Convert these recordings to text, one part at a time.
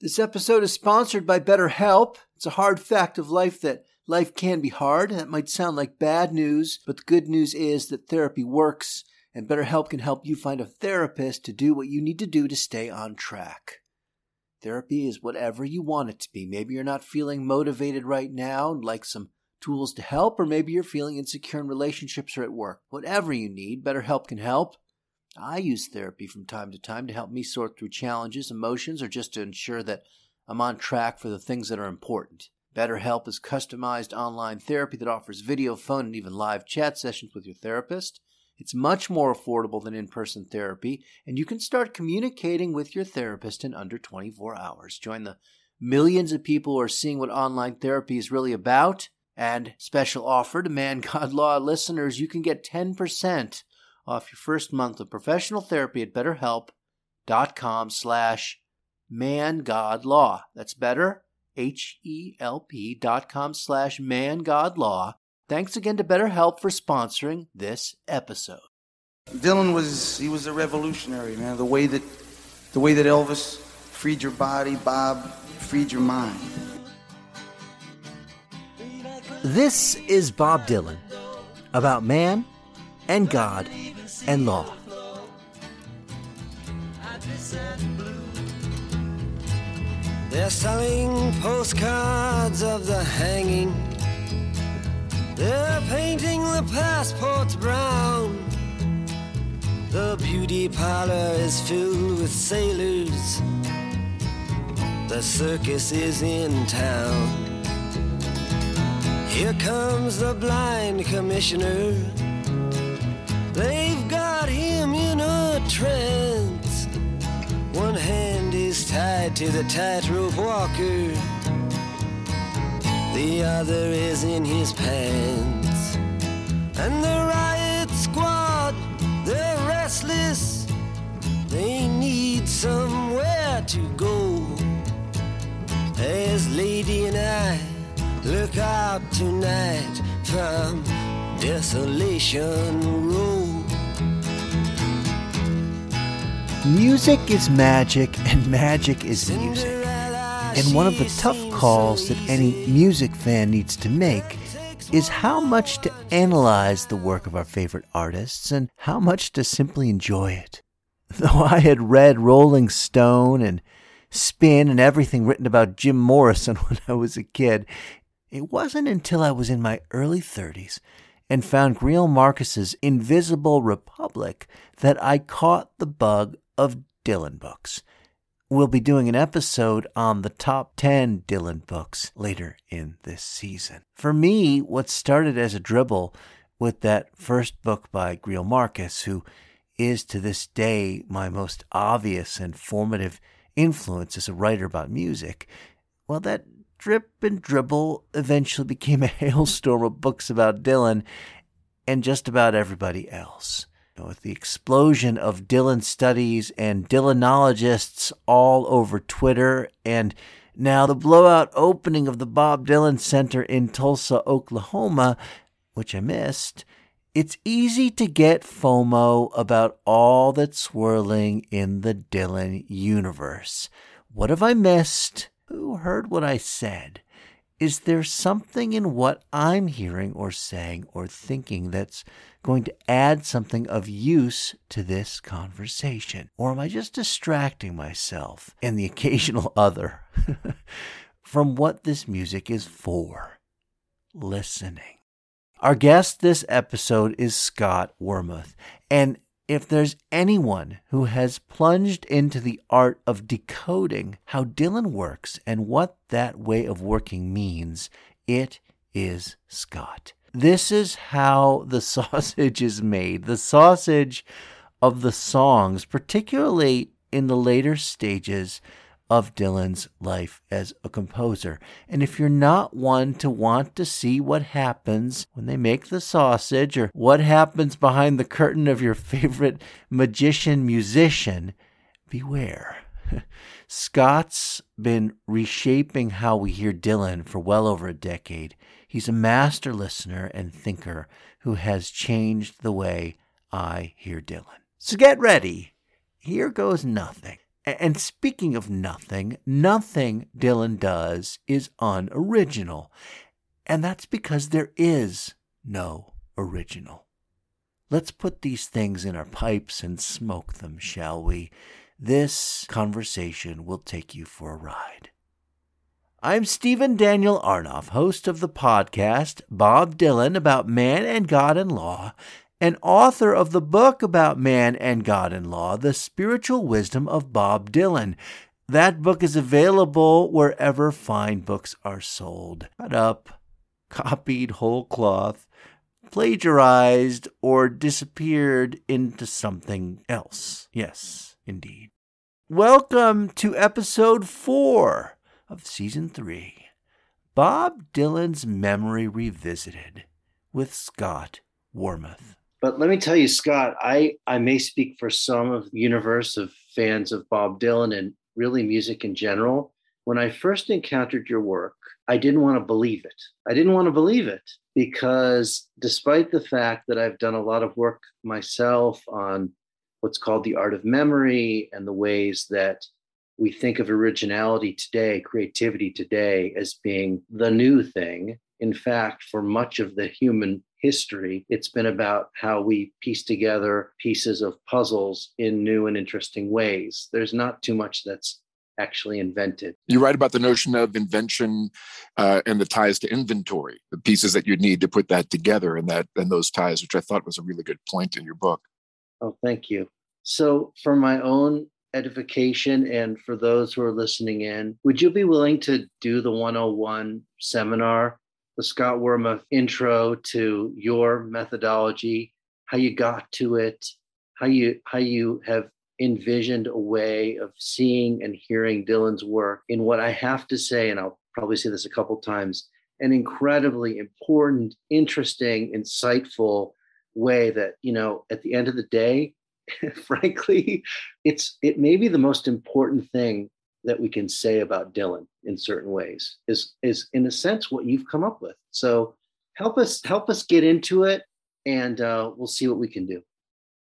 This episode is sponsored by BetterHelp. It's a hard fact of life that life can be hard. That might sound like bad news, but the good news is that therapy works, and BetterHelp can help you find a therapist to do what you need to do to stay on track. Therapy is whatever you want it to be. Maybe you're not feeling motivated right now and like some tools to help, or maybe you're feeling insecure in relationships or at work. Whatever you need, BetterHelp can help. I use therapy from time to time to help me sort through challenges, emotions, or just to ensure that I'm on track for the things that are important. BetterHelp is customized online therapy that offers video, phone, and even live chat sessions with your therapist. It's much more affordable than in person therapy, and you can start communicating with your therapist in under 24 hours. Join the millions of people who are seeing what online therapy is really about. And special offer to Man God Law listeners, you can get 10% off your first month of professional therapy at betterhelp.com slash mangodlaw. That's better, H-E-L-P dot com slash mangodlaw. Thanks again to BetterHelp for sponsoring this episode. Dylan was he was a revolutionary, man. The way that the way that Elvis freed your body, Bob freed your mind. This is Bob Dylan about man and God and law. They're selling postcards of the hanging. They're painting the passports brown. The beauty parlor is filled with sailors. The circus is in town. Here comes the blind commissioner. They've trance. One hand is tied to the tightrope walker, the other is in his pants. And the riot squad, they're restless. They need somewhere to go. As Lady and I look out tonight from Desolation Row. Music is magic, and magic is music. And one of the tough calls that any music fan needs to make is how much to analyze the work of our favorite artists and how much to simply enjoy it. Though I had read Rolling Stone and Spin and everything written about Jim Morrison when I was a kid, it wasn't until I was in my early 30s and found Greil Marcus's Invisible Republic that I caught the bug of Dylan books. We'll be doing an episode on the top 10 Dylan books later in this season. For me, what started as a dribble with that first book by Greil Marcus, who is to this day my most obvious and formative influence as a writer about music, well, that drip and dribble eventually became a hailstorm of books about Dylan and just about everybody else. With the explosion of Dylan studies and Dylanologists all over Twitter, and now the blowout opening of the Bob Dylan Center in Tulsa, Oklahoma, which I missed, it's easy to get FOMO about all that's swirling in the Dylan universe. What have I missed? Who heard what I said? Is there something in what I'm hearing or saying or thinking that's going to add something of use to this conversation? Or am I just distracting myself and the occasional other from what this music is for? Listening. Our guest this episode is Scott Warmuth, and if there's anyone who has plunged into the art of decoding how Dylan works and what that way of working means, it is Scott. This is how the sausage is made. The sausage of the songs, particularly in the later stages of Dylan's life as a composer. And if you're not one to want to see what happens when they make the sausage or what happens behind the curtain of your favorite magician musician, beware. Scott's been reshaping how we hear Dylan for well over a decade. He's a master listener and thinker who has changed the way I hear Dylan. So get ready. Here goes nothing. And speaking of nothing, nothing Dylan does is unoriginal. And that's because there is no original. Let's put these things in our pipes and smoke them, shall we? This conversation will take you for a ride. I'm Stephen Daniel Arnoff, host of the podcast Bob Dylan about man and God and law, and author of the book about man and God and law, The Spiritual Wisdom of Bob Dylan. That book is available wherever fine books are sold. Cut up, copied whole cloth, plagiarized, or disappeared into something else. Yes indeed. Welcome to episode four of season three Bob Dylan's Memory Revisited with Scott Warmuth. But let me tell you, Scott, I, I may speak for some of the universe of fans of Bob Dylan and really music in general. When I first encountered your work, I didn't want to believe it. I didn't want to believe it because despite the fact that I've done a lot of work myself on what's called the art of memory and the ways that we think of originality today, creativity today, as being the new thing. In fact, for much of the human history, it's been about how we piece together pieces of puzzles in new and interesting ways. There's not too much that's actually invented. You write about the notion of invention uh, and the ties to inventory, the pieces that you need to put that together, and that and those ties, which I thought was a really good point in your book. Oh, thank you. So, for my own edification and for those who are listening in, would you be willing to do the 101 seminar, the Scott Warmuth intro to your methodology, how you got to it, how you how you have envisioned a way of seeing and hearing Dylan's work in what I have to say, and I'll probably say this a couple times, an incredibly important, interesting, insightful way that, you know, at the end of the day, frankly, it's it may be the most important thing that we can say about Dylan in certain ways is is in a sense what you've come up with. So help us help us get into it, and uh, we'll see what we can do.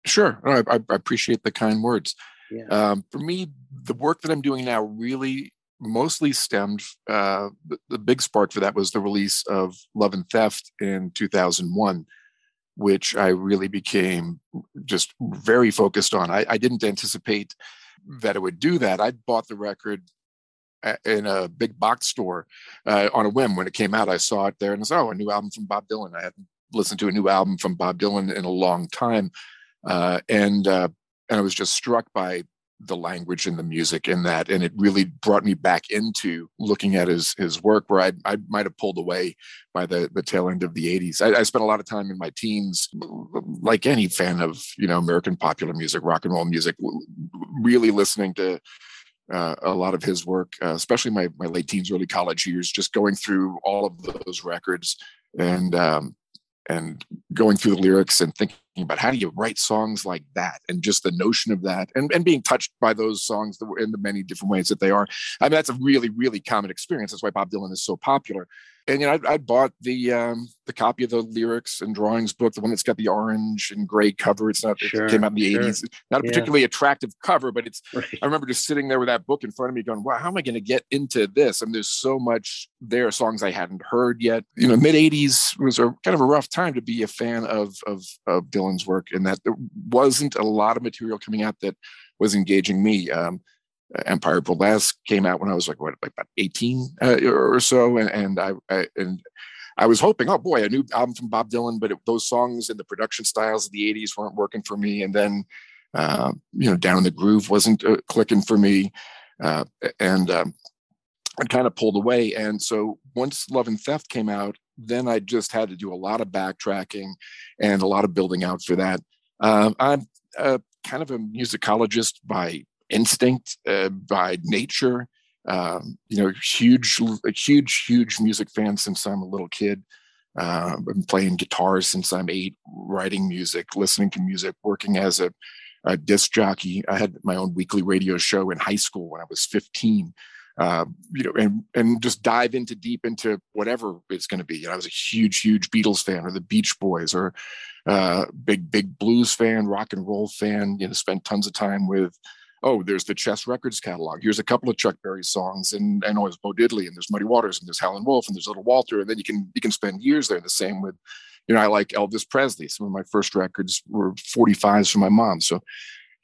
Sure, I, I appreciate the kind words. Yeah. Um, for me, the work that I'm doing now really mostly stemmed. Uh, the, the big spark for that was the release of Love and Theft in 2001 which I really became just very focused on. I, I didn't anticipate that it would do that. I bought the record in a big box store uh, on a whim when it came out. I saw it there and I said, "Oh, a new album from Bob Dylan." I hadn't listened to a new album from Bob Dylan in a long time, uh, and uh, and I was just struck by the language and the music in that and it really brought me back into looking at his his work where i i might have pulled away by the the tail end of the 80s I, I, spent a lot of time in my teens like any fan of you know american popular music rock and roll music really listening to uh, a lot of his work uh, especially my my late teens early college years just going through all of those records and um, and going through the lyrics and thinking about how do you write songs like that and just the notion of that and, and being touched by those songs in the many different ways that they are. I mean, that's a really, really common experience. That's why Bob Dylan is so popular and you know, I, I bought the um, the copy of the lyrics and drawings book, the one that's got the orange and gray cover. It's not sure, it came out in the sure. 80s. Not a yeah. particularly attractive cover, but it's right. I remember just sitting there with that book in front of me going, Wow, how am I gonna get into this? I mean, there's so much there, songs I hadn't heard yet. You know, mid 80s was a kind of a rough time to be a fan of of of Work, and that there wasn't a lot of material coming out that was engaging me. Um, Empire Burlesque came out when I was like what, like about eighteen uh, or so, and, and I, I, and I was hoping, oh boy, a new album from Bob Dylan, but it, those songs and the production styles of the '80s weren't working for me, and then uh, you know, Down in the Groove wasn't uh, clicking for me, uh, and um, I kind of pulled away. And so once Love and Theft came out, then I just had to do a lot of backtracking and a lot of building out for that. Um, I'm kind of a musicologist by instinct, uh, by nature. Um, you know, huge, huge, huge music fan since I'm a little kid. Uh, I've been playing guitar since I'm eight, writing music, listening to music, working as a, a disc jockey. I had my own weekly radio show in high school when I was 15. Uh, you know, and and just dive into deep into whatever it's going to be. You know, I was a huge, huge Beatles fan, or the Beach Boys, or uh, big, big blues fan, rock and roll fan. You know, spent tons of time with. Oh, there's the Chess Records catalog. Here's a couple of Chuck Berry songs, and I always Bo Diddley, and there's Muddy Waters, and there's Howlin' Wolf, and there's Little Walter, and then you can you can spend years there. The same with, you know, I like Elvis Presley. Some of my first records were 45s from my mom, so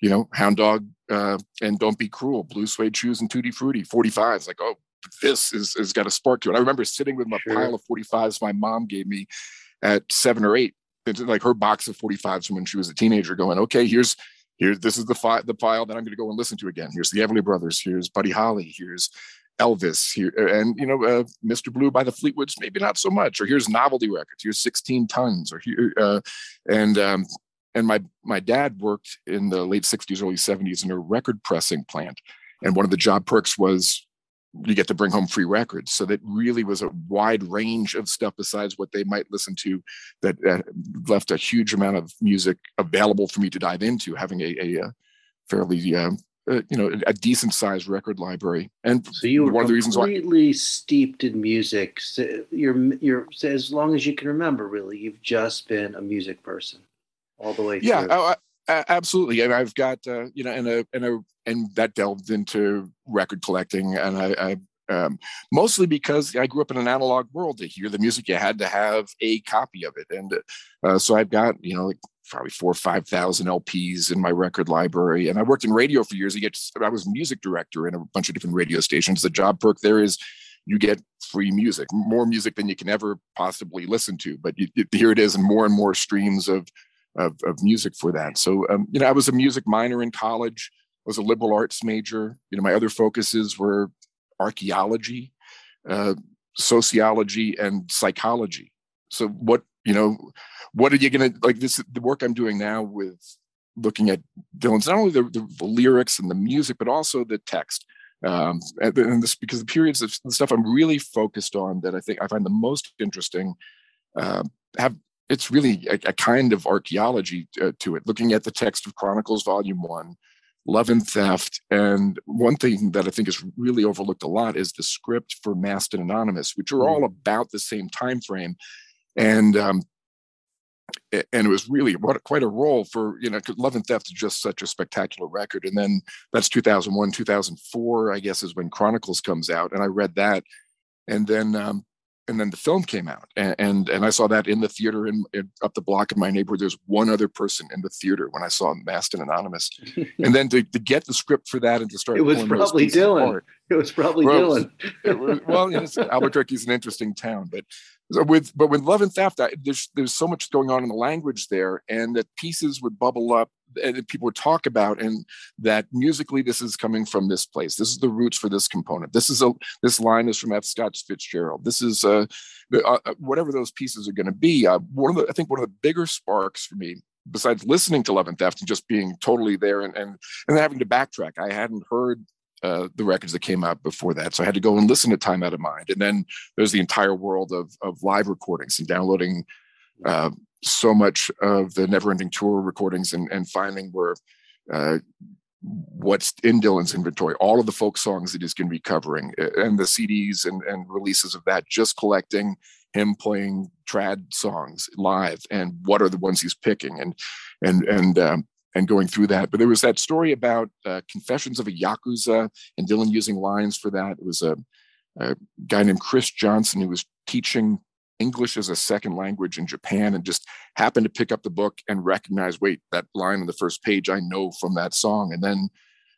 you know, Hound Dog uh, and Don't Be Cruel, Blue Suede Shoes and Tutti Frutti, 45s. Like, oh, this is has got a spark to it. I remember sitting with my sure. pile of 45s my mom gave me at seven or eight, like her box of 45s from when she was a teenager, going, okay, here's here, this is the file the file that I'm going to go and listen to again. Here's the Everly Brothers. Here's Buddy Holly. Here's Elvis here, and you know, uh, Mr. Blue by the Fleetwoods, maybe not so much. Or here's novelty records. Here's 16 tons. Or here, uh, and um, and my my dad worked in the late 60s early 70s in a record pressing plant. And one of the job perks was you get to bring home free records. So that really was a wide range of stuff besides what they might listen to that uh, left a huge amount of music available for me to dive into having a, a, a fairly uh, uh, you know a decent sized record library. And so you were one of the reasons completely steeped in music. So you're you're as long as you can remember really you've just been a music person all the way yeah. Oh, absolutely and i've got uh, you know and a and a and that delved into record collecting and i, I um, mostly because I grew up in an analog world. To hear the music, you had to have a copy of it, and uh, so I've got you know like probably four or five thousand LPs in my record library. And I worked in radio for years. I get I was music director in a bunch of different radio stations. The job perk there is you get free music, more music than you can ever possibly listen to. But you, here it is, and more and more streams of of, of music for that. So, um, you know, I was a music minor in college, I was a liberal arts major. You know, my other focuses were archaeology, uh, sociology, and psychology. So, what, you know, what are you going to like this, the work I'm doing now with looking at Dylan's, not only the, the, lyrics and the music, but also the text. Um, and, and this because the periods of the stuff I'm really focused on that I think I find the most interesting uh, have it's really a, a kind of archaeology uh, to it, looking at the text of Chronicles, Volume One, Love and Theft, and one thing that I think is really overlooked a lot is the script for Masked and Anonymous, which are mm. all about the same time frame, and um, and it was really what quite a role for you know love and theft is just such a spectacular record and then that's 2001 2004 i guess is when chronicles comes out and i read that and then um, and then the film came out and, and and, I saw that in the theater in, in, up the block in my neighborhood. There's one other person in the theater when I saw Masked and Anonymous, and then to, to get the script for that and to start. It was probably Dylan. Apart, it was probably well, Dylan. It was, well, you know, Albuquerque is an interesting town, but with but with Love and Theft, I, there's there's so much going on in the language there, and that pieces would bubble up and people talk about and that musically this is coming from this place this is the roots for this component this is a this line is from f scott fitzgerald this is uh, uh, uh whatever those pieces are going to be uh, one of the i think one of the bigger sparks for me besides listening to love and theft and just being totally there and and, and having to backtrack i hadn't heard uh, the records that came out before that. So I had to go and listen to Time Out of Mind. And then there's the entire world of, of live recordings and downloading uh, so much of the Neverending Tour recordings and, and finding where uh, what's in Dylan's inventory, all of the folk songs that he's going to be covering, and the CDs and, and releases of that, just collecting him playing trad songs live and what are the ones he's picking and and and um, and going through that. But there was that story about uh, Confessions of a Yakuza and Dylan using lines for that. It was a, a guy named Chris Johnson who was teaching English as a second language in Japan and just happened to pick up the book and recognize, wait, that line on the first page I know from that song, and then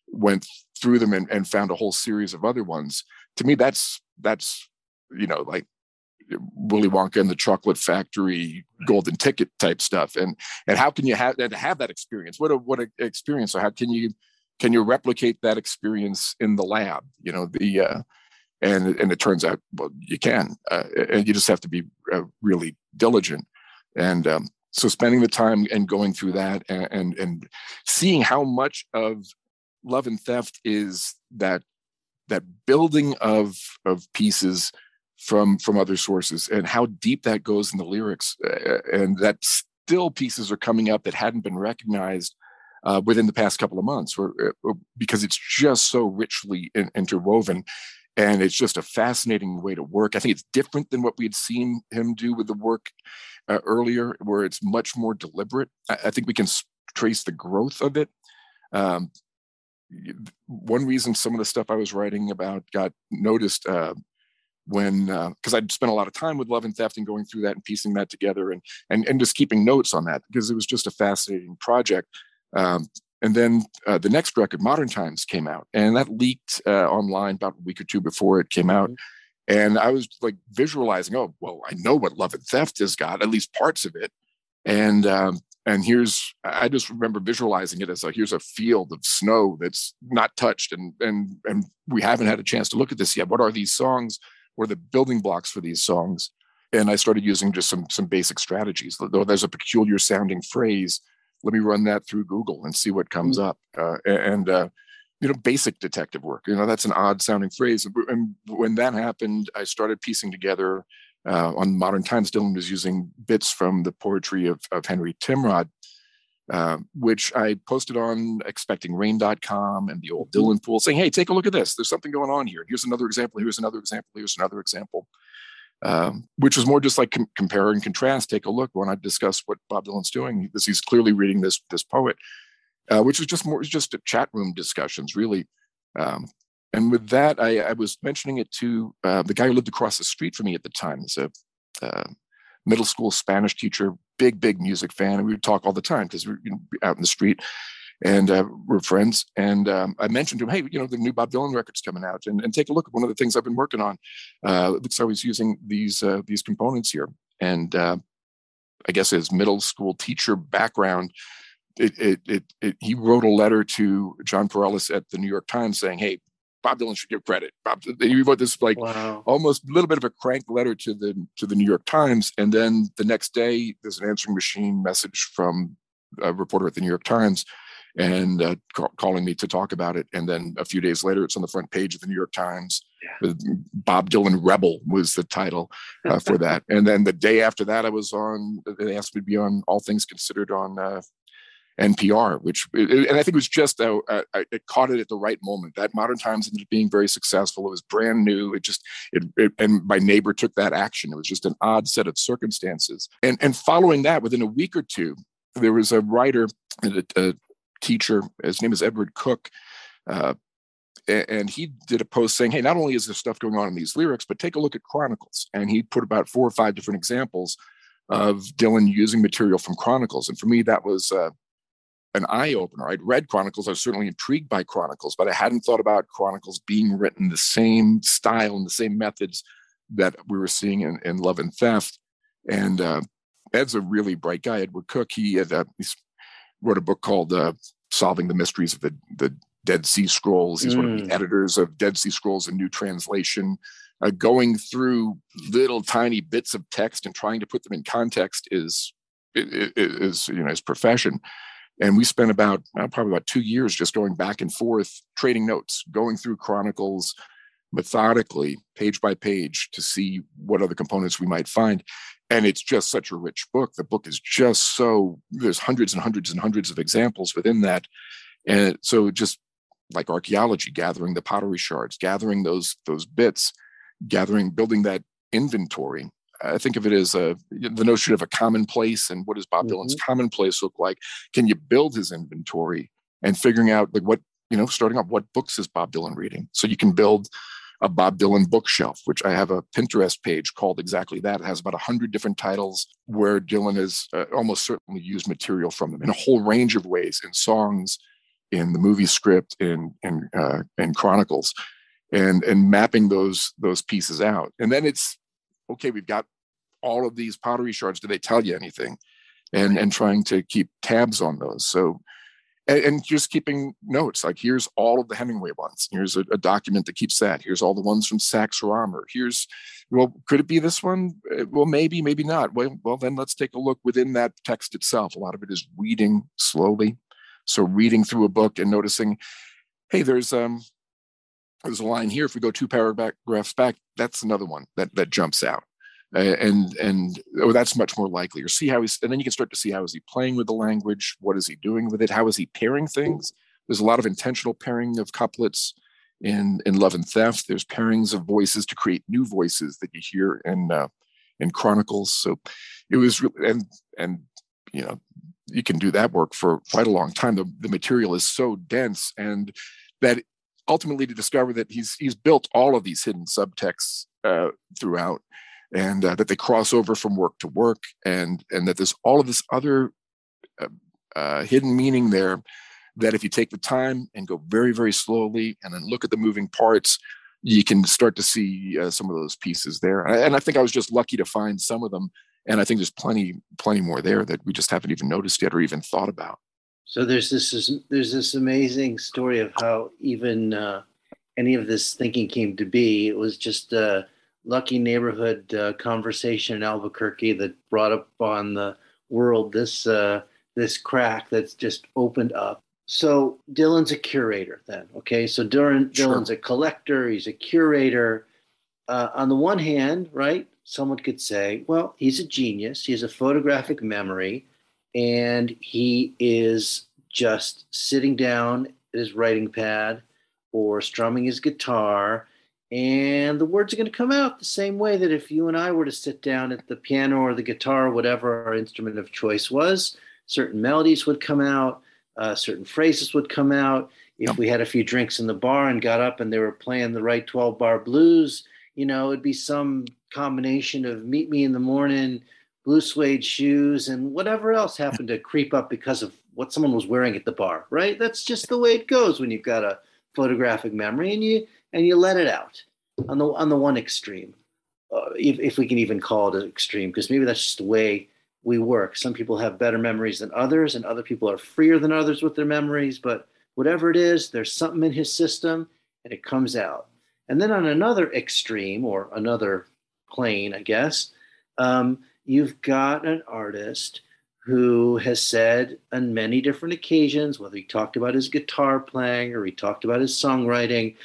went through them and, and found a whole series of other ones. To me, that's that's you know like Willy Wonka and the Chocolate Factory, Golden Ticket type stuff. And and how can you have that have that experience? What a what an experience! So how can you can you replicate that experience in the lab? You know the uh, and and it turns out well you can uh, and you just have to be uh, really diligent. And um, so spending the time and going through that and, and, and seeing how much of love and theft is that that building of of pieces from from other sources and how deep that goes in the lyrics uh, and that still pieces are coming up that hadn't been recognized uh, within the past couple of months or, or, uh, because it's just so richly in, interwoven and it's just a fascinating way to work. I think it's different than what we had seen him do with the work uh, earlier where it's much more deliberate. I, I, think we can trace the growth of it. Um, one reason some of the stuff i was writing about got noticed uh, when because uh, I'd spent a lot of time with Love and Theft and going through that and piecing that together and and and just keeping notes on that because it was just a fascinating project. Um, and then uh, the next record, Modern Times, came out, and that leaked uh, online about a week or two before it came out. Mm-hmm. And I was like visualizing, oh well, I know what Love and Theft has got, at least parts of it. And um, and here's I just remember visualizing it as a here's a field of snow that's not touched, and and and we haven't had a chance to look at this yet. What are these songs? were the building blocks for these songs. And I started using just some some basic strategies. Though there's a peculiar sounding phrase, let me run that through Google and see what comes mm-hmm. up. Uh, and uh, you know, basic detective work. You know, that's an odd sounding phrase. And when that happened, I started piecing together. Uh, on Modern Times, Dylan was using bits from the poetry of, of Henry Timrod, uh, which I posted on expectingrain.com and the old mm-hmm. Dylan pool saying, hey, take a look at this. There's something going on here. Here's another example. Here's another example. Here's another example. Um, which was more just like com- compare and contrast. Take a look when I discuss what Bob Dylan's doing because he's clearly reading this this poet, uh, which was just more just a chat room discussions, really. Um, and with that, I, I, was mentioning it to uh, the guy who lived across the street from me at the time. He's a uh, middle school Spanish teacher, big, big music fan. And we would talk all the time because we know, out in the street and uh, we're friends. And um, I mentioned to him, hey, you know, the new Bob Dylan record's coming out, and, and take a look at one of the things I've been working on. Uh, looks I was using these uh, these components here, and uh, I guess his middle school teacher background. It, it, it, it, he wrote a letter to Jon Pareles at the New York Times saying, "Hey, Bob Dylan should give credit. Bob, he wrote this like wow. almost a little bit of a crank letter to the to the New York Times, and then the next day there's an answering machine message from a reporter at the New York Times, and uh, ca- calling me to talk about it. And then a few days later, it's on the front page of the New York Times. Yeah. Bob Dylan Rebel was the title uh, for that. and then the day after that, I was on. They asked me to be on All Things Considered on uh, NPR, which and I think it was just uh, uh, it caught it at the right moment. That Modern Times ended up being very successful. It was brand new. It just it, it, and my neighbor took that action. It was just an odd set of circumstances. And and following that, within a week or two, there was a writer, a, a teacher. His name is Edward Cook. Uh, and he did a post saying, "Hey, not only is there stuff going on in these lyrics, but take a look at Chronicles." And he put about four or five different examples of Dylan using material from Chronicles. And for me, that was uh, an eye opener. I'd read Chronicles. I was certainly intrigued by Chronicles, but I hadn't thought about Chronicles being written the same style and the same methods that we were seeing in, in Love and Theft. And uh, Ed's a really bright guy. Edward Cook. He had uh, he wrote a book called uh, "Solving the Mysteries of the the Dead Sea Scrolls." He's mm. one of the mm. editors of Dead Sea Scrolls, a new translation. Uh, going through little tiny bits of text and trying to put them in context is is you know his profession and we spent about uh, probably about two years just going back and forth trading notes going through chronicles methodically page by page to see what other components we might find and it's just such a rich book the book is just so there's hundreds and hundreds and hundreds of examples within that and so just like archaeology gathering the pottery shards gathering those those bits gathering building that inventory I think of it as a, the notion of a commonplace and what does Bob mm-hmm. Dylan's commonplace look like? Can you build his inventory and figuring out like what, you know, starting off what books is Bob Dylan reading? So you can build a Bob Dylan bookshelf, which I have a Pinterest page called exactly that. It has about 100 different titles where Dylan has uh, almost certainly used material from them in a whole range of ways in songs, in the movie script, in, in, uh, in chronicles. And, and mapping those those pieces out and then it's okay, we've got all of these pottery shards. Do they tell you anything? And and trying to keep tabs on those. So and, and just keeping notes like here's all of the Hemingway ones. Here's a, a, document that keeps that. Here's all the ones from Sax Rohmer. Here's well, could it be this one? Uh, well, maybe, maybe not. Well, well, then let's take a look within that text itself. A lot of it is reading slowly. So reading through a book and noticing, hey, there's um there's a line here. If we go two paragraphs back, that's another one that that jumps out, and and oh, that's much more likely. Or see how he's, and then you can start to see how is he playing with the language? What is he doing with it? How is he pairing things? There's a lot of intentional pairing of couplets in in Love and Theft. There's pairings of voices to create new voices that you hear in uh, in Chronicles. So it was, really, and and you know, you can do that work for quite a long time. The the material is so dense and that ultimately to discover that he's he's built all of these hidden subtexts uh, throughout, and uh, that they cross over from work to work, and and that there's all of this other uh, uh hidden meaning there. That if you take the time and go very very slowly, and then look at the moving parts, you can start to see uh, some of those pieces there. And I think I was just lucky to find some of them, and I think there's plenty plenty more there that we just haven't even noticed yet or even thought about. So there's this there's this amazing story of how even uh, any of this thinking came to be. It was just a lucky neighborhood uh, conversation in Albuquerque that brought up on the world this uh, this crack that's just opened up. So Dylan's a curator then, okay? So Dylan, Dylan's a collector. He's a curator. Uh, on the one hand, right? Someone could say, well, he's a genius. He has a photographic memory and he is just sitting down at his writing pad or strumming his guitar and the words are going to come out the same way that if you and I were to sit down at the piano or the guitar, or whatever our instrument of choice was, certain melodies would come out, uh, certain phrases would come out. If we had a few drinks in the bar and got up and they were playing the right 12 bar blues, you know, it'd be some combination of Meet Me in the Morning, blue suede shoes, and whatever else happened to creep up because of what someone was wearing at the bar, right? That's just the way it goes when you've got a photographic memory and you and you let it out on the on the one extreme, uh, if, if we can even call it an extreme, because maybe that's just the way we work. Some people have better memories than others, and other people are freer than others with their memories. But whatever it is, there's something in his system, and it comes out. And then on another extreme or another plane, I guess, um, you've got an artist who has said on many different occasions, whether he talked about his guitar playing or he talked about his songwriting,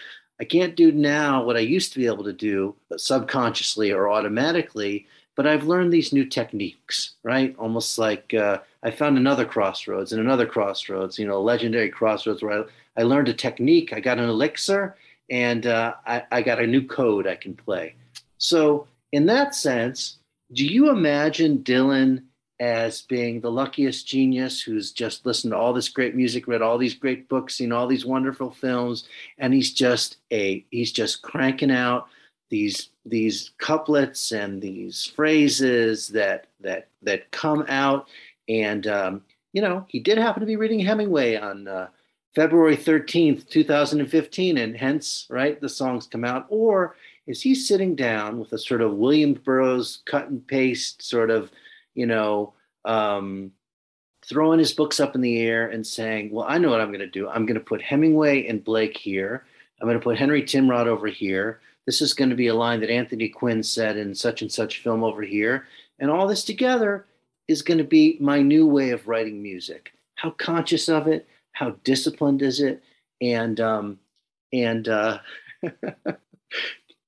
I can't do now what I used to be able to do subconsciously or automatically, but I've learned these new techniques, right? Almost like uh, I found another crossroads and another crossroads, you know, legendary crossroads where I, I learned a technique, I got an elixir, and uh, I, I got a new code I can play. So, in that sense, do you imagine Dylan as being the luckiest genius who's just listened to all this great music, read all these great books, seen all these wonderful films, and he's just a he's just cranking out these these couplets and these phrases that that that come out. And um, you know he did happen to be reading hemingway on uh, february 13th 2015 and hence right the songs come out. Or is he sitting down with a sort of William Burroughs cut and paste sort of, you know, um, throwing his books up in the air and saying, well, I know what I'm going to do. I'm going to put Hemingway and Blake here. I'm going to put Henry Timrod over here. This is going to be a line that Anthony Quinn said in such and such film over here. And all this together is going to be my new way of writing music. How conscious of it? How disciplined is it? And um, and uh,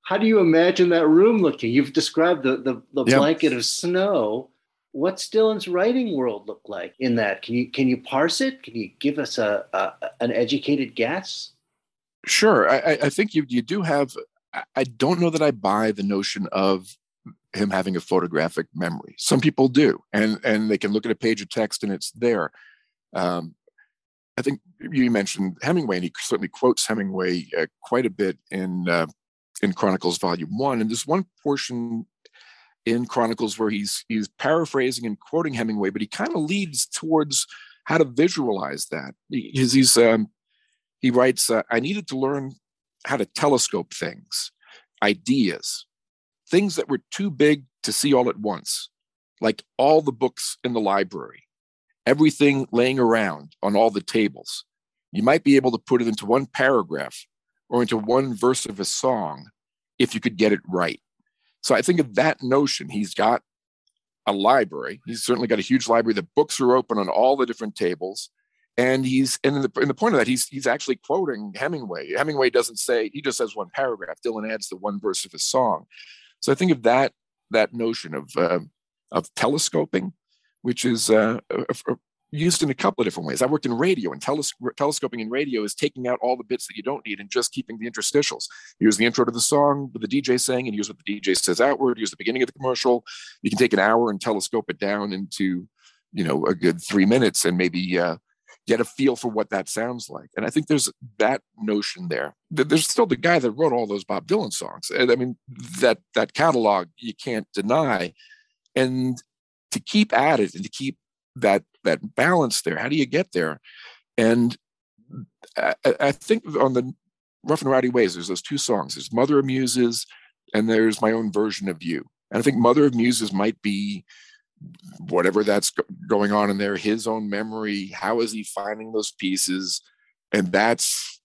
how do you imagine that room looking? You've described the the, the yep. blanket of snow. What's Dylan's writing world look like in that? Can you can you parse it? Can you give us a, a an educated guess? Sure, I, I think you you do have. I don't know that I buy the notion of him having a photographic memory. Some people do, and and they can look at a page of text and it's there. Um, I think you mentioned Hemingway, and he certainly quotes Hemingway uh, quite a bit in uh, in Chronicles Volume One, and there's one portion in Chronicles where he's he's paraphrasing and quoting Hemingway, but he kind of leads towards how to visualize that. He's, he's um, he writes, uh, "I needed to learn how to telescope things, ideas, things that were too big to see all at once, like all the books in the library, everything laying around on all the tables. You might be able to put it into one paragraph or into one verse of a song if you could get it right. So I think of that notion. He's got a library. He's certainly got a huge library. The books are open on all the different tables. and he's and in the, in the point of that he's he's actually quoting hemingway hemingway doesn't say he just says one paragraph dylan adds the one verse of his song so i think of that that notion of uh, of telescoping which is uh, used in a couple of different ways i worked in radio and teles- telescoping in radio is taking out all the bits that you don't need and just keeping the interstitials here's the intro to the song with the dj saying and here's what the dj says outward here's the beginning of the commercial you can take an hour and telescope it down into you know a good three minutes and maybe uh, get a feel for what that sounds like. And I think there's that notion there. There's still the guy that wrote all those Bob Dylan songs. I mean, that that catalog you can't deny. And to keep at it and to keep that that balance there, how do you get there? And I, I think on the Rough and Rowdy Ways, there's those two songs. There's Mother of Muses, and there's my own version of you. And I think Mother of Muses might be whatever that's going on in there, his own memory, how is he finding those pieces? And that's,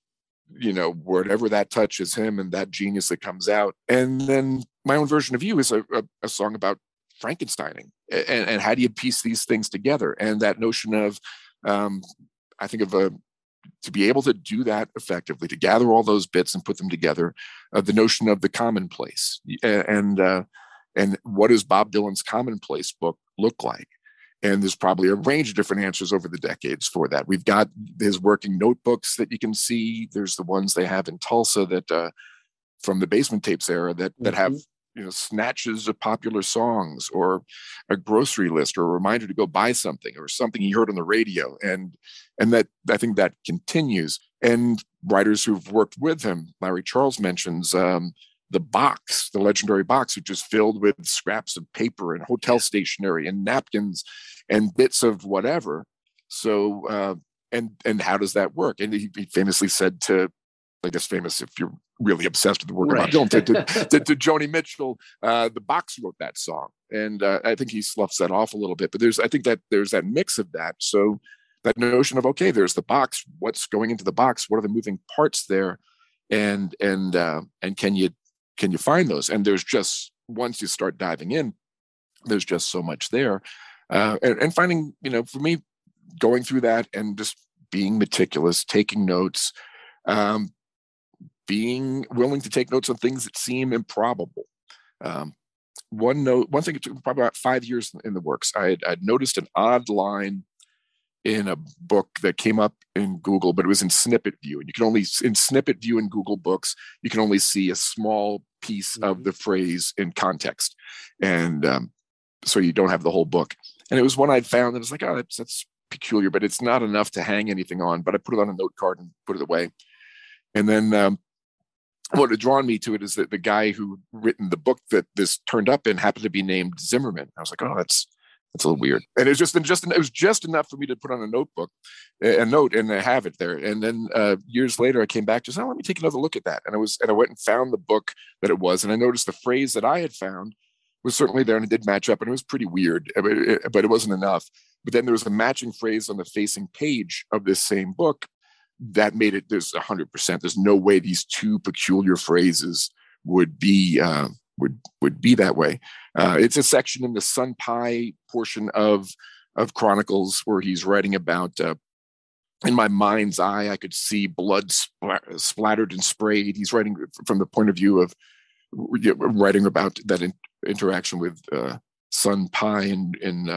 you know, whatever that touches him and that genius that comes out. And then my own version of you is a, a, a song about Frankensteining and, and, how do you piece these things together? And that notion of, um, I think of a, to be able to do that effectively, to gather all those bits and put them together, uh, the notion of the commonplace and, uh, and what does Bob Dylan's commonplace book look like? And there's probably a range of different answers over the decades for that. We've got his working notebooks that you can see. There's the ones they have in Tulsa that uh, from the basement tapes era that that have mm-hmm. You know snatches of popular songs or a grocery list or a reminder to go buy something or something he heard on the radio and and that i think that continues and writers who've worked with him larry charles mentions um, the box, the legendary box, which is filled with scraps of paper and hotel stationery and napkins and bits of whatever. So, uh, and and how does that work? And he, he, famously said to, I guess famous if you're really obsessed with the work right. of Dylan, to, to, to, to, Joni Mitchell, uh, the box wrote that song, and uh, I think he sloughs that off a little bit. But there's, I think that there's that mix of that. So that notion of okay, there's the box. What's going into the box? What are the moving parts there? And and uh, and can you can you find those? And there's just once you start diving in, there's just so much there. Uh, and, and finding, you know, for me, going through that and just being meticulous, taking notes, um, being willing to take notes on things that seem improbable. Um, one note, one thing it took probably about five years in the works. I had I'd noticed an odd line in a book that came up in Google, but it was in snippet view. And you can only, in snippet view in Google Books, you can only see a small piece mm-hmm. of the phrase in context. And um, so you don't have the whole book. And it was one I'd found and it's like, oh, that's, that's peculiar, but it's not enough to hang anything on. But I put it on a note card and put it away. And then um, what had drawn me to it is that the guy who written the book that this turned up in happened to be named Zimmerman. I was like, oh, that's that's a little weird. And it was just just it was just enough for me to put on a notebook, a note, and have it there. And then uh, years later, I came back say, oh, let me take another look at that. And I was and I went and found the book that it was, and I noticed the phrase that I had found was certainly there, and it did match up, and it was pretty weird, but it, but it wasn't enough. But then there was a matching phrase on the facing page of this same book that made it. There's a hundred percent. There's no way these two peculiar phrases would be uh, would would be that way. Uh, it's a section in the Sun Pie portion of of Chronicles where he's writing about. Uh, in my mind's eye, I could see blood spl- splattered and sprayed. He's writing from the point of view of writing about that in, interaction with uh, Sun Pie in in,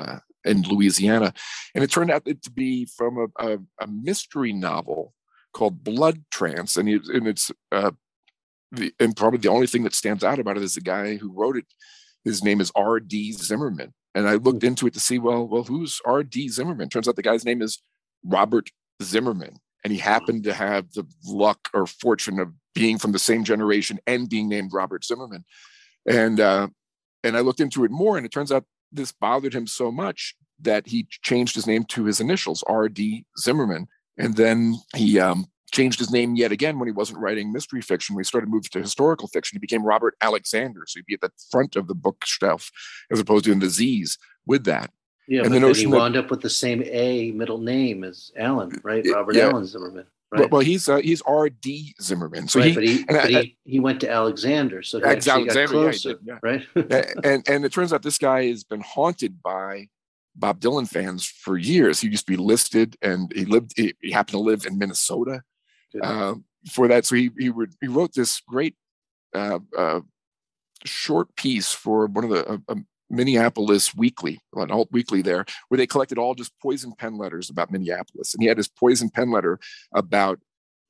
in Louisiana, and it turned out to be from a, a, a mystery novel called Blood Trance, and, it, and it's uh, the, and probably the only thing that stands out about it is the guy who wrote it. His name is R.D. Zimmerman, and I looked into it to see well, well, who's R.D. Zimmerman? Turns out the guy's name is Robert Zimmerman, and he happened to have the luck or fortune of being from the same generation and being named Robert Zimmerman. And uh, and I looked into it more, and it turns out this bothered him so much that he changed his name to his initials, R.D. Zimmerman. And then he um, changed his name yet again when he wasn't writing mystery fiction. He started moving to historical fiction, he became Robert Alexander. So he'd be at the front of the bookshelf as opposed to in the Z's with that. Yeah, and the notion he wound that, up with the same A middle name as Allen, right? Robert yeah. Allen Zimmerman. Right. Well, well he's uh, he's R.D. Zimmerman. So right, he, but, he, but I, he, he, went to Alexander, so he Alexander, got closer, yeah, did, right? and and it turns out this guy has been haunted by Bob Dylan fans for years. He used to be listed, and he lived. He, he happened to live in Minnesota uh, for that. So he he, would, he wrote this great uh, uh, short piece for one of the uh, Minneapolis Weekly, an alt weekly there, where they collected all just poison pen letters about Minneapolis, and he had his poison pen letter about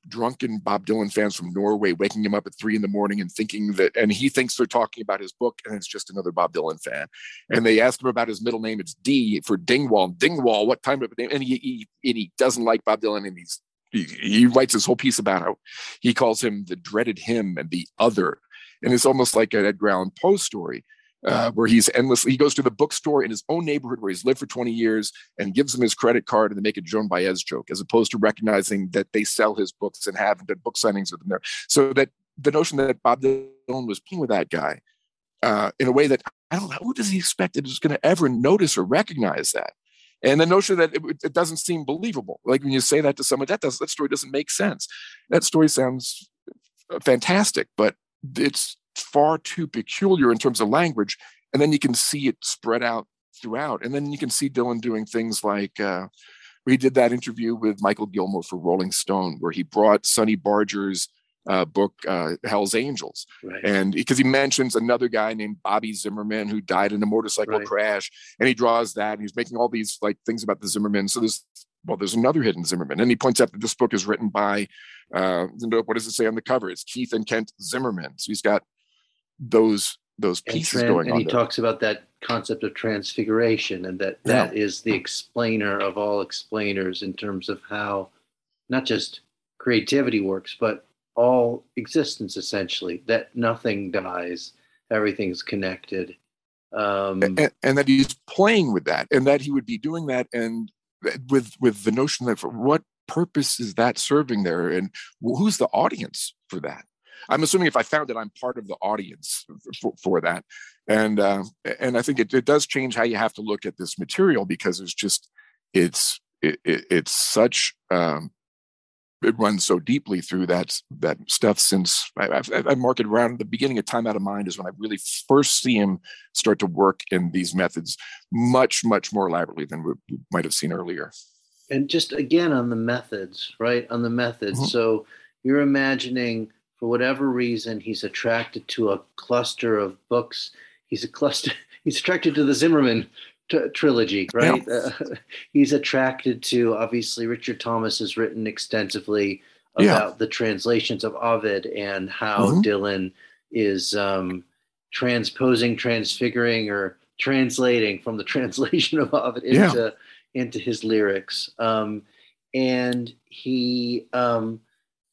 drunken Bob Dylan fans from Norway waking him up at three in the morning and thinking that, and he thinks they're talking about his book, and it's just another Bob Dylan fan. And they ask him about his middle name. It's D for Dingwall. Dingwall, what time of a name? And he, he, and he doesn't like Bob Dylan, and he's he, he writes this whole piece about how he calls him the dreaded him and the other. And it's almost like an Edgar Allan Poe story uh, where he's endlessly he goes to the bookstore in his own neighborhood where he's lived for 20 years and gives them his credit card and they make a Joan Baez joke, as opposed to recognizing that they sell his books and have done book signings with him there. So that the notion that Bob Dylan was playing with that guy uh, in a way that I don't know who does he expect is going to ever notice or recognize that. And the notion that it, it, doesn't seem believable, like when you say that to someone, that does that story doesn't make sense. That story sounds uh, fantastic, but it's far too peculiar in terms of language. And then you can see it spread out throughout. And then you can see Dylan doing things like uh, we did that interview with Mikal Gilmore for Rolling Stone, where he brought Sonny Barger's uh, book, uh, Hell's Angels. Right. And because he mentions another guy named Bobby Zimmerman who died in a motorcycle right. crash. And he draws that and he's making all these like things about the Zimmerman. So there's, well, there's another hidden Zimmerman. And he points out that this book is written by, uh, what does it say on the cover? It's Keith and Kent Zimmerman. So he's got those those pieces and, going and on. And he there. talks about that concept of transfiguration and that yeah. that is the explainer of all explainers in terms of how not just creativity works, but all existence essentially. That nothing dies, everything's connected. Um, and, and, that he's playing with that, and that he would be doing that, and with with the notion that for what purpose is that serving there, and who's the audience for that? I'm assuming if I found it, I'm part of the audience for, for that. And uh, and I think it, it does change how you have to look at this material because it's just it's it, it, it's such um, it runs so deeply through that that stuff since I, I've, I've marked it around the beginning of Time Out of Mind is when I really first see him start to work in these methods much much more elaborately than we might have seen earlier. And just again on the methods, right? On the methods. Mm-hmm. So you're imagining for whatever reason, he's attracted to a cluster of books. He's a cluster. He's attracted to the Zimmerman t- trilogy, right? Yeah. Uh, he's attracted to obviously Richard Thomas has written extensively about yeah. the translations of Ovid and how mm-hmm. Dylan is um, transposing, transfiguring, or translating from the translation of Ovid into yeah. into his lyrics. Um, and he um,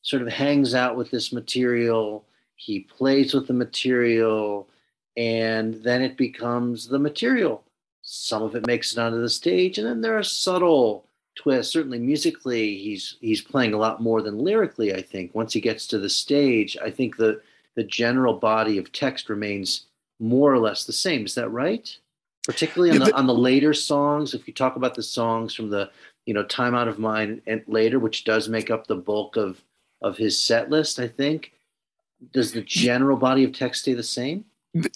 sort of hangs out with this material, he plays with the material, and then it becomes the material. Some of it makes it onto the stage, and then there are subtle twists. Certainly musically, he's he's playing a lot more than lyrically, I think. Once he gets to the stage, I think the the general body of text remains more or less the same. Is that right? Particularly on the on the later songs, if you talk about the songs from the you know time out of mind and later, which does make up the bulk of of his set list, I think. Does the general body of text stay the same?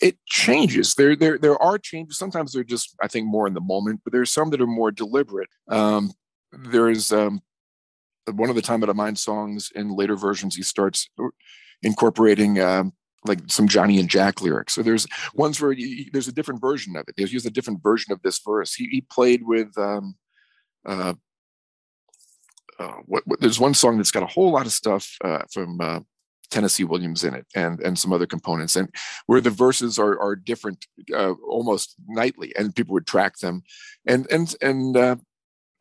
It changes. There, there, there are changes. Sometimes they're just, I think, more in the moment, but there's some that are more deliberate. Um, there is um, one of the Time Out of Mind songs in later versions. He starts incorporating um, like some Johnny and Jack lyrics. So there's ones where there's a different version of it. He's used a different version of this verse. He, he played with um, uh, uh, what, what, there's one song that's got a whole lot of stuff uh, from uh, Tennessee Williams in it, and and some other components, and where the verses are are different uh, almost nightly, and people would track them, and and and uh,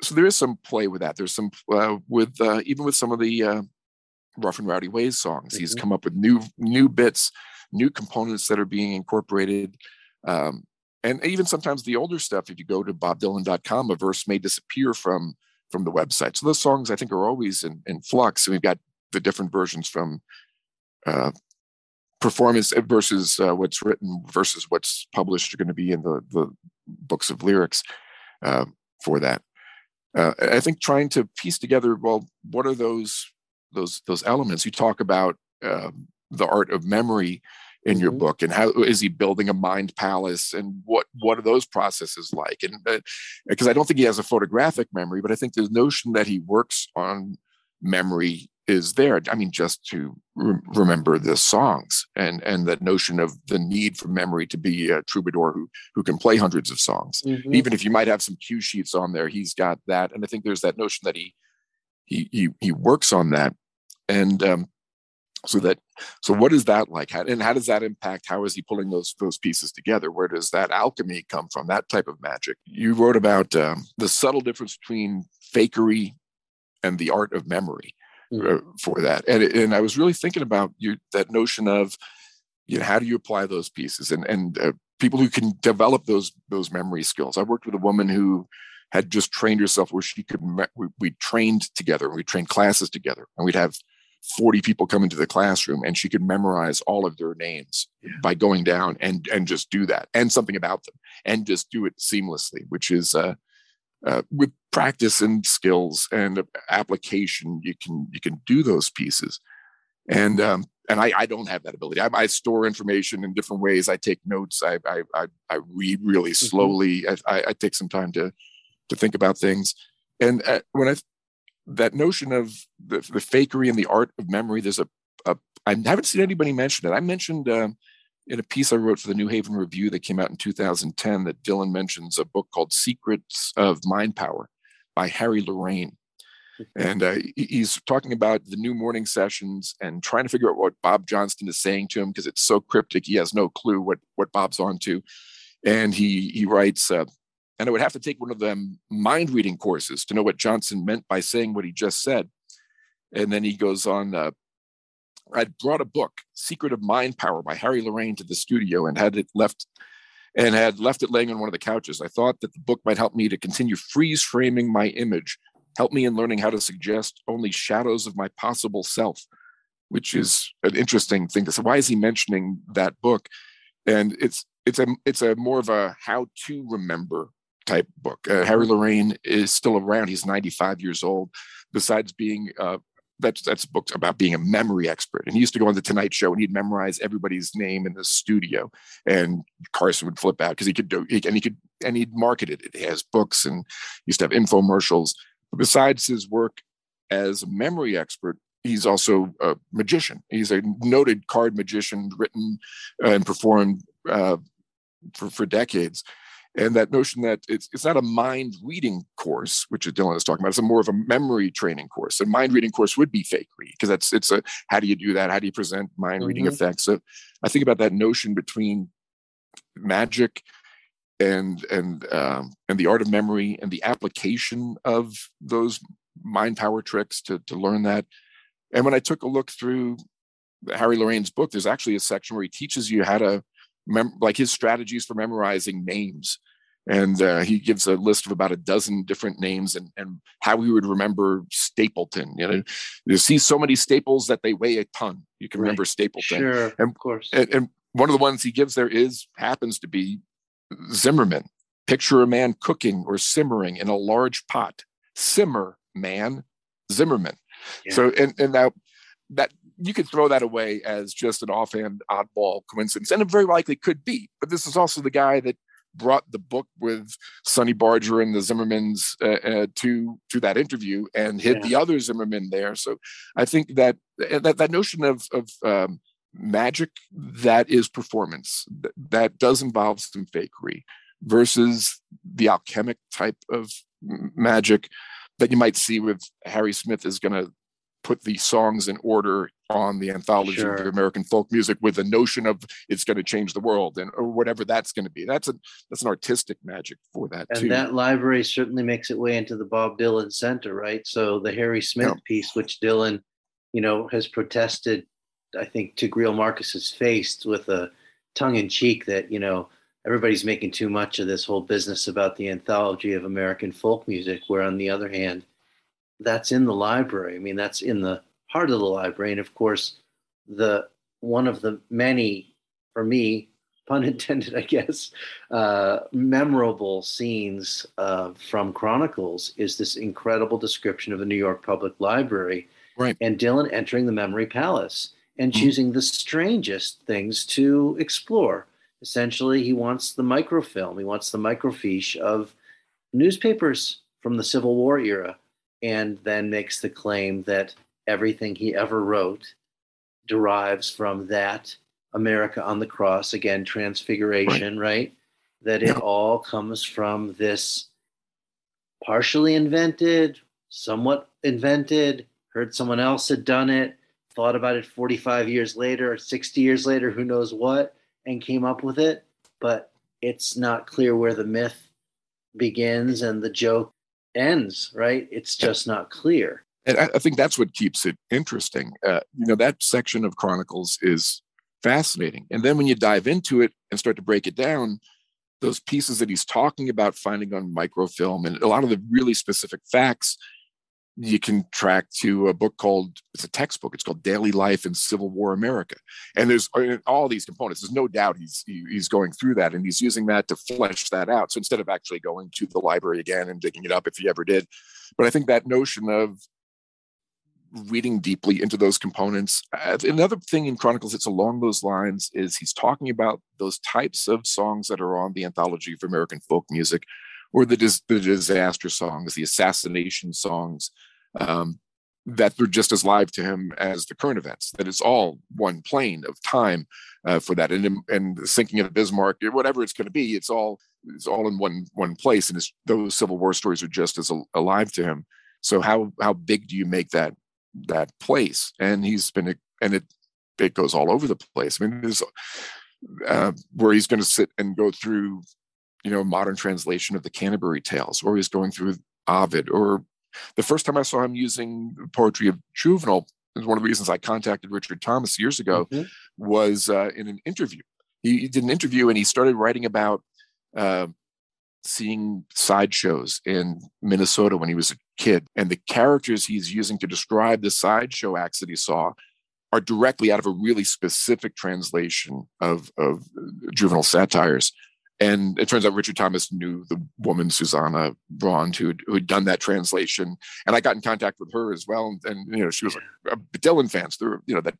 so there is some play with that. There's some with even with some of the Rough and Rowdy Ways songs. Mm-hmm. He's come up with new new bits, new components that are being incorporated. Um, and even sometimes the older stuff, if you go to bobdylan.com, a verse may disappear from from the website. So those songs I think are always in, in flux. And we've got the different versions from uh, performance versus uh, what's written versus what's published are going to be in the, the books of lyrics uh, for that. Uh, I think trying to piece together, well, what are those those those elements? You talk about um, the art of memory in your Mhm. book and how is he building a mind palace and what what are those processes like and because i don't think he has a photographic memory but i think the notion that he works on memory is there i mean just to re- remember the songs and and that notion of the need for memory to be a troubadour who who can play hundreds of songs Mhm. even if you might have some cue sheets on there he's got that and i think there's that notion that he he he, he works on that and um so that so what is that like? How, and how does that impact how is he pulling those those pieces together? Where does that alchemy come from that type of magic? You wrote about um, the subtle difference between fakery and the art of memory Mhm. uh, for that. And and i was really thinking about you that notion of you know how do you apply those pieces? And and uh, people who can develop those those memory skills. I worked with a woman who had just trained herself where she could we, we trained together we trained classes together and we'd have 40 people come into the classroom and she could memorize all of their names by going down and and just do that and something about them and just do it seamlessly which is uh, uh, with practice and skills and application you can you can do those pieces and um and I, I don't have that ability. I, I store information in different ways. I take notes. I I I, I read really slowly. I, I, I take some time to to think about things. And uh, when I that notion of the, the fakery and the art of memory, there's a, a I haven't seen anybody mention it. I mentioned um, in a piece I wrote for the New Haven Review that came out in 2010 that Dylan mentions a book called Secrets of Mind Power by Harry Lorayne. And uh, he's talking about the new morning sessions and trying to figure out what Bob Johnston is saying to him because it's so cryptic. He has no clue what what Bob's on to. And he he writes, uh, and I would have to take one of them mind reading courses to know what Johnson meant by saying what he just said. And then he goes on. Uh, I'd brought a book, Secret of Mind Power by Harry Lorayne, to the studio and had it left and had left it laying on one of the couches. I thought that the book might help me to continue freeze framing my image, help me in learning how to suggest only shadows of my possible self, which is an interesting thing to say. Why is he mentioning that book? And it's it's a it's a more of a how to remember type book. Uh, Harry Lorayne is still around. He's 95 years old. Besides being uh, that's that's books about being a memory expert. And he used to go on the Tonight Show and he'd memorize everybody's name in the studio. And Carson would flip out because he could do and he could and he'd market it. He has books and used to have infomercials. But besides his work as a memory expert, he's also a magician. He's a noted card magician, written uh, and performed uh, for for decades. And that notion that it's it's not a mind reading course, which Dylan is talking about, it's a more of a memory training course. A mind reading course would be fakery because that's it's a how do you do that? How do you present mind reading Mhm. effects? So I think about that notion between magic and and um, and the art of memory and the application of those mind power tricks to to learn that. And when I took a look through Harry Lorayne's book, there's actually a section where he teaches you how to mem- like his strategies for memorizing names. And uh, he gives a list of about a dozen different names and, and how we would remember Stapleton. You know, you see so many staples that they weigh a ton. You can Right. remember Stapleton Sure, And- of course. and, and one of the ones he gives there is happens to be Zimmerman. Picture a man cooking or simmering in a large pot. Simmer man, Zimmerman. Yeah. So and and now that you could throw that away as just an offhand oddball coincidence, and it very likely could be. But this is also the guy that brought the book with Sonny Barger and the Zimmermans uh, uh, to to that interview and hid Yeah. the other Zimmerman there. So I think that that that notion of of um, magic that is performance th- that does involve some fakery versus the alchemic type of magic that you might see with Harry Smith is going to put the songs in order on the anthology Sure. of American folk music with the notion of it's going to change the world and or whatever that's going to be. That's a that's an artistic magic for that and too. that library certainly makes its way into the Bob Dylan Center, right? So the Harry Smith Yeah. piece, which Dylan, you know, has protested, I think, to Greil Marcus's face with a tongue in cheek that you know everybody's making too much of this whole business about the anthology of American folk music. Where on the other hand, that's in the library. I mean, that's in the heart of the library, and of course, the one of the many, for me, pun intended, I guess, uh, memorable scenes uh, from Chronicles is this incredible description of the New York Public Library Right. and Dylan entering the Memory Palace and Mhm. choosing the strangest things to explore. Essentially, he wants the microfilm, he wants the microfiche of newspapers from the Civil War era, and then makes the claim that everything he ever wrote derives from that America on the cross, again, transfiguration, right? That it all comes from this partially invented, somewhat invented, heard someone else had done it, thought about it 45 years later, 60 years later, who knows what, and came up with it. But it's not clear where the myth begins and the joke ends, right? It's just not clear. And I, I think that's what keeps it interesting. Uh, you know, that section of Chronicles is fascinating. And then when you dive into it and start to break it down, those pieces that he's talking about finding on microfilm and a lot of the really specific facts you can track to a book called it's a textbook it's called daily life in civil war america. And there's uh, all these components there's no doubt he's he's going through that and he's using that to flesh that out. So instead of actually going to the library again and digging it up if he ever did. But i think that notion of reading deeply into those components uh, another thing in chronicles it's along those lines is he's talking about those types of songs that are on the anthology of american folk music or the, dis- the disaster songs the assassination songs um, that they're just as live to him as the current events. That it's all one plane of time uh, for that, and and the sinking of Bismarck, whatever it's going to be, it's all it's all in one one place, and those Civil War stories are just as al- alive to him. So how how big do you make that that place? And he's been and it it goes all over the place. I mean, there's uh, where he's going to sit and go through, you know, modern translation of the Canterbury Tales, or he's going through Ovid, or the first time I saw him using poetry of Juvenal, is one of the reasons I contacted Richard Thomas years ago, Mhm. was uh, in an interview. He, he did an interview and he started writing about uh, seeing sideshows in Minnesota when he was a kid, and the characters he's using to describe the sideshow acts that he saw are directly out of a really specific translation of of juvenal satires. And it turns out Richard Thomas knew the woman Susanna Braund who who had done that translation, and I got in contact with her as well. And, and you know, she was a, a Dylan fan, so you know that.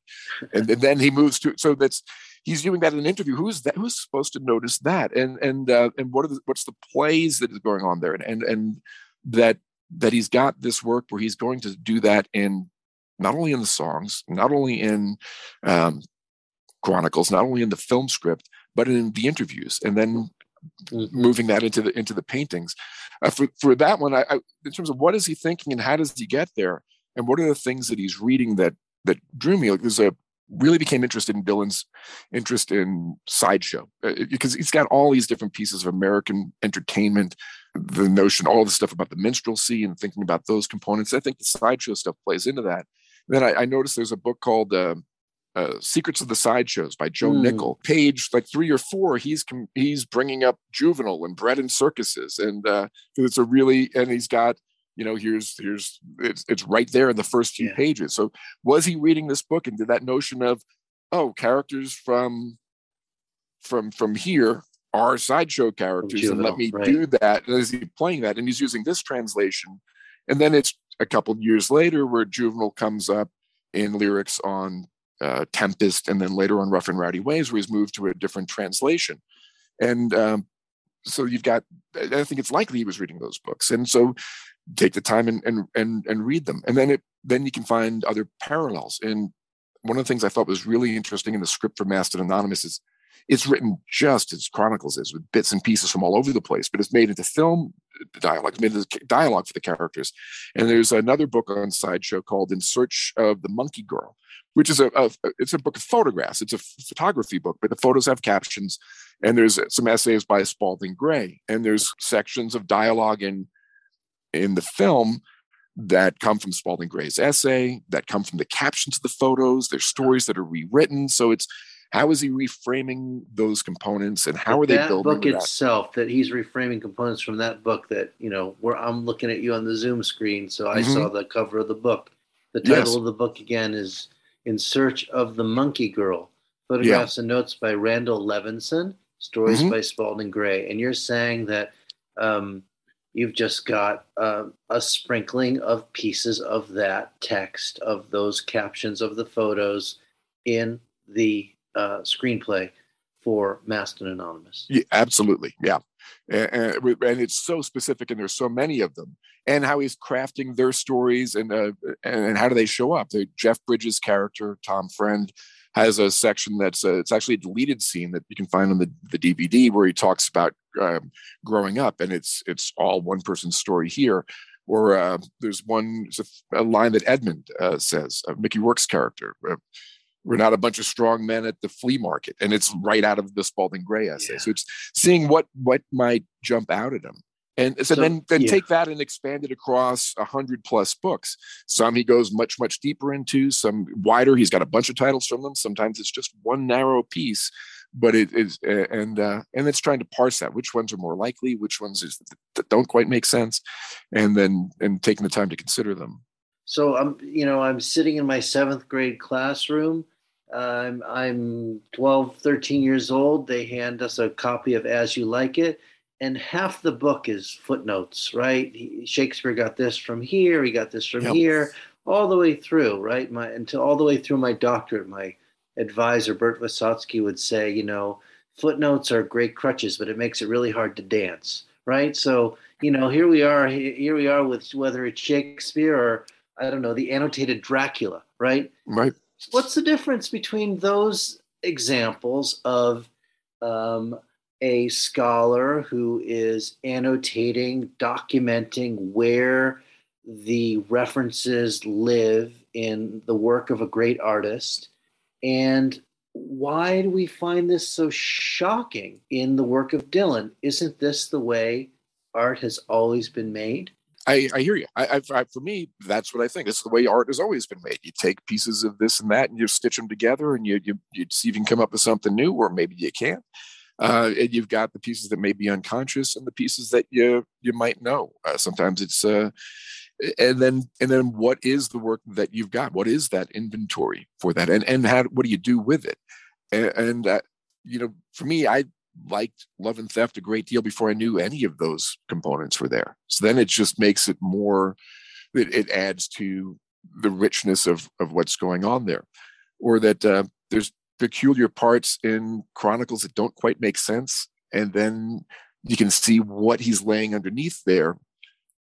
And, and then he moves to so that's he's doing that in an interview. Who's that? Who's supposed to notice that? And and uh, and what are the, what's the plays that is going on there? And and and that that he's got this work where he's going to do that in not only in the songs, not only in um, chronicles, not only in the film script, but in the interviews, and then Mhm. moving that into the into the paintings. Uh, for for that one, I, I, in terms of what is he thinking and how does he get there, and what are the things that he's reading that that drew me? Like there's a really became interested in Dylan's interest in sideshow uh, because he's got all these different pieces of American entertainment, the notion, all the stuff about the minstrelsy and thinking about those components. I think the sideshow stuff plays into that. And then I, I noticed there's a book called uh, uh, Secrets of the Sideshows by Joe Hmm. Nickell. Page like three or four, he's com- he's bringing up Juvenal and bread and circuses, and uh, it's a really and he's got you know here's here's it's it's right there in the first few Yeah. pages. So was he reading this book and did that notion of oh characters from from from here are sideshow characters and let me right. do that and is he playing that and he's using this translation and then it's a couple years later where Juvenal comes up in lyrics on uh, tempest and then later on rough and rowdy ways where he's moved to a different translation. And um, so you've got i think it's likely he was reading those books. And so take the time and and and, and read them. And then it then you can find other parallels. And one of the things i thought was really interesting in the script for Masked and Anonymous is it's written just as chronicles is with bits and pieces from all over the place but it's made into film uh, dialogue it's made into dialogue for the characters and there's another book on sideshow called in search of the monkey girl which is a, a it's a book of photographs it's a photography book but the photos have captions and there's some essays by spalding gray and there's sections of dialogue in in the film that come from Spalding Gray's essay, that come from the captions of the photos. There's stories that are rewritten. So it's how is he reframing those components and how But are they that building book that? itself that he's reframing components from that book that you know where i'm looking at you on the zoom screen so i Mhm. saw the cover of the book the title Yes. of the book again is in search of the monkey girl photographs and notes by randal levenson stories Mhm. by spalding gray and you're saying that um, you've just got uh, a sprinkling of pieces of that text of those captions of the photos in the uh, screenplay for and Anonymous. Yeah, absolutely. Yeah. And, and, it's so specific, and there's so many of them, and how he's crafting their stories, and uh, and how do they show up? The Jeff Bridges character, Tom Friend, has a section that's a, it's actually a deleted scene that you can find on the, the DVD where he talks about um, growing up, and it's it's all one person's story here. Or uh, there's one a, line that Edmund uh, says, uh, Mickey Rourke's character. We're not a bunch of strong men at the flea market, and it's right out of the Spalding Gray essay. Yeah. So it's seeing what what might jump out at him and so, so then, then yeah. take that and expand it across a hundred plus books. Some he goes much, much deeper into, some wider. He's got a bunch of titles from them. Sometimes it's just one narrow piece, but it is, and, uh, and it's trying to parse that. Which ones are more likely? Which ones is, that don't quite make sense? And then, and taking the time to consider them. So I'm, you know, I'm sitting in my seventh grade classroom. I'm, I'm 12, 13 years old. They hand us a copy of As You Like It and half the book is footnotes, right? He, Shakespeare got this from here, he got this from yep. here, all the way through, right? My until all the way through my doctorate, my advisor Burt Visotzky would say, you know, footnotes are great crutches, but it makes it really hard to dance, right? So, you know, here we are, here we are with whether it's Shakespeare or I don't know, the annotated Dracula, right? Right. What's the difference between those examples of um, a scholar who is annotating, documenting where the references live in the work of a great artist. And why do we find this so shocking in the work of Dylan? Isn't this the way art has always been made? I, I hear you. I, I, for me, that's what I think. It's the way art has always been made. You take pieces of this and that, and you stitch them together, and you you, you see if you can come up with something new, or maybe you can't. Uh, and you've got the pieces that may be unconscious and the pieces that you you might know. Uh, sometimes it's uh, and then and then what is the work that you've got? What is that inventory for that? And and how what do you do with it? And, and uh, you know, for me, I liked Love and Theft a great deal before I knew any of those components were there. So then it just makes it more. It, it adds to the richness of of what's going on there, or that uh, there's peculiar parts in Chronicles that don't quite make sense. And then you can see what he's laying underneath there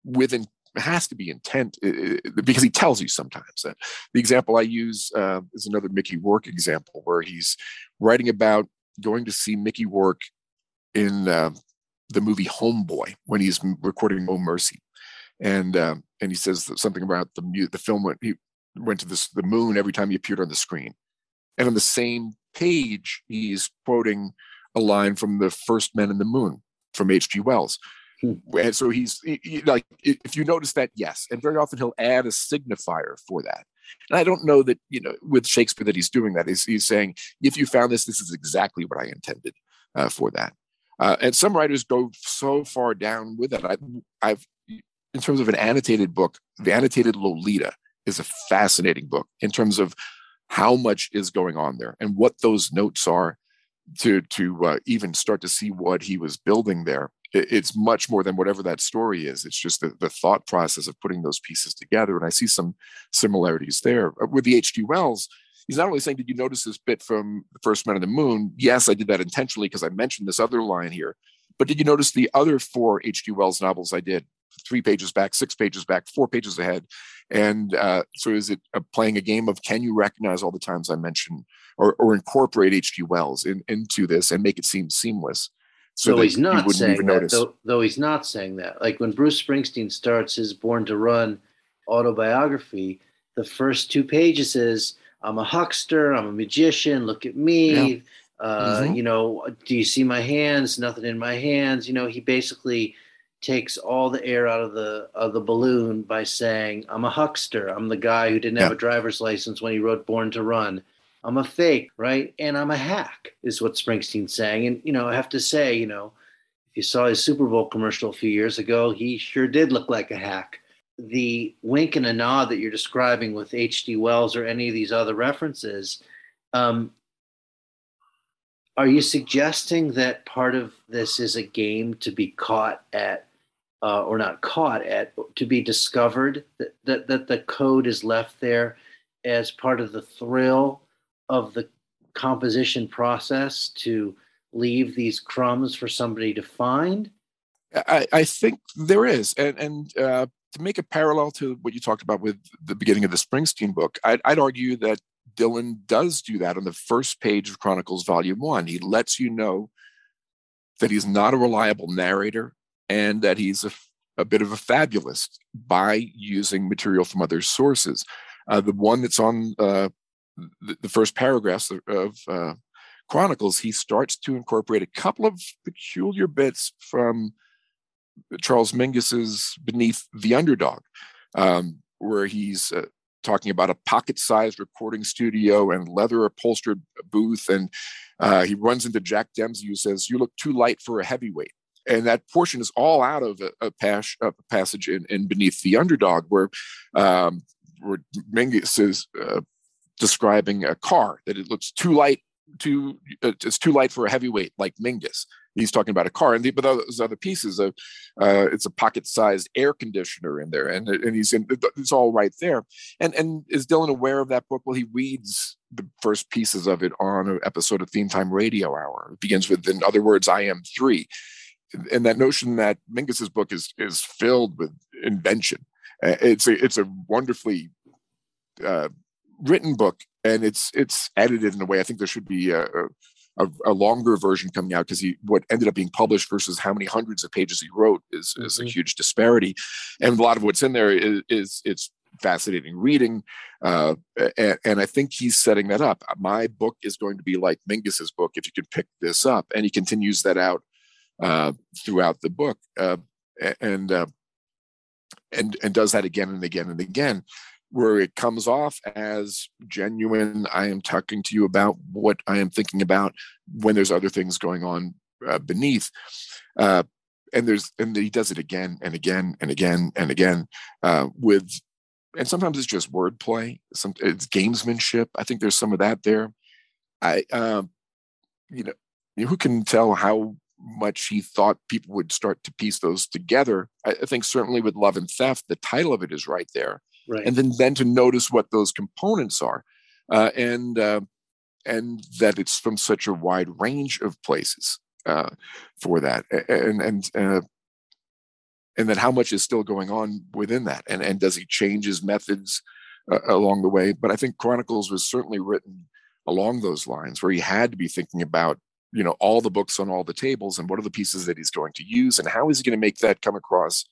with within has to be intent because he tells you sometimes. Uh, the example I use uh, is another Mickey Rourke example where he's writing about going to see Mickey Rourke in uh, the movie Homeboy when he's recording Oh Mercy, and um, and he says something about the the film when he went to this the moon every time he appeared on the screen, and on the same page, he's quoting a line from the first Men in the Moon from H.G. Wells. Hmm. And so he's he, he, like, if you notice that, yes. And very often he'll add a signifier for that. And I don't know that, you know, with Shakespeare that he's doing that. He's, he's saying, if you found this, this is exactly what I intended uh, for that. Uh, and some writers go so far down with it. I, I've, in terms of an annotated book, the annotated Lolita is a fascinating book in terms of how much is going on there and what those notes are to to uh, even start to see what he was building there it, it's much more than whatever that story is. It's just the, the thought process of putting those pieces together and i see some similarities there. Uh, with the hg wells he's not only saying did you notice this bit from the first man on the moon? Yes i did that intentionally because i mentioned this other line here. But did you notice the other four hg wells novels i did? Three pages back six pages back four pages ahead. And uh, so is it playing a game of can you recognize all the times I mention or, or incorporate H.G. Wells in, into this and make it seem seamless? So he's not saying that, though, though he's not saying that. Like when Bruce Springsteen starts his Born to Run autobiography, the first two pages is I'm a huckster, I'm a magician, look at me. Yeah. Uh, mm-hmm. You know, do you see my hands? Nothing in my hands. You know, he basically takes all the air out of the of the balloon by saying, "I'm a huckster. I'm the guy who didn't yeah. have a driver's license when he wrote Born to Run. I'm a fake, right? And I'm a hack." Is what Springsteen's saying. And you know, I have to say, you know, if you saw his Super Bowl commercial a few years ago, he sure did look like a hack. The wink and a nod that you're describing with H.G. Wells or any of these other references, um, are you suggesting that part of this is a game to be caught at uh, or not caught at to be discovered that, that that the code is left there as part of the thrill of the composition process to leave these crumbs for somebody to find? I, I think there is, and and uh, to make a parallel to what you talked about with the beginning of the Springsteen book, I'd, I'd argue that Dylan does do that on the first page of Chronicles Volume One. He lets you know that he's not a reliable narrator and that he's a, a bit of a fabulist by using material from other sources. Uh, the one that's on uh, the, the, first paragraphs of, uh, Chronicles, he starts to incorporate a couple of peculiar bits from Charles Mingus's Beneath the Underdog, um, where he's uh, talking about a pocket-sized recording studio and leather upholstered booth, and uh, he runs into Jack Dempsey, who says, "You look too light for a heavyweight." And that portion is all out of a, a, pas- a passage in, in, Beneath the Underdog, where um, where Mingus is uh, describing a car that it looks too light, too uh, it's too light for a heavyweight like Mingus. He's talking about a car and the, but those other pieces of uh, it's a pocket-sized air conditioner in there and, and he's in it's all right there. And and is dylan aware of that book? Well he reads the first pieces of it on an episode of theme time radio hour. It begins with in other words i am three. And that notion that mingus's book is is filled with invention. Uh, it's a it's a wonderfully uh, written book and it's it's edited in a way i think there should be a, a a, longer version coming out because he what ended up being published versus how many hundreds of pages he wrote is, mm-hmm. is a mm-hmm. huge disparity and a lot of what's in there is, is it's fascinating reading uh, and, and, i think he's setting that up my book is going to be like mingus's book if you can pick this up and he continues that out uh, throughout the book uh, and uh, and and does that again and again and again where it comes off as genuine. I am talking to you about what I am thinking about when there's other things going on uh, beneath. Uh, and there's and he does it again and again and again and again uh, with, and sometimes it's just wordplay. Some it's gamesmanship. I think there's some of that there. I, um, you know, who can tell how much he thought people would start to piece those together. I, I think certainly with Love and Theft, the title of it is right there right. and then then to notice what those components are, uh, and uh, and that it's from such a wide range of places uh, for that, and and uh, and that how much is still going on within that, and and does he change his methods uh, along the way? But I think Chronicles was certainly written along those lines, where he had to be thinking about you know all the books on all the tables and what are the pieces that he's going to use and how is he going to make that come across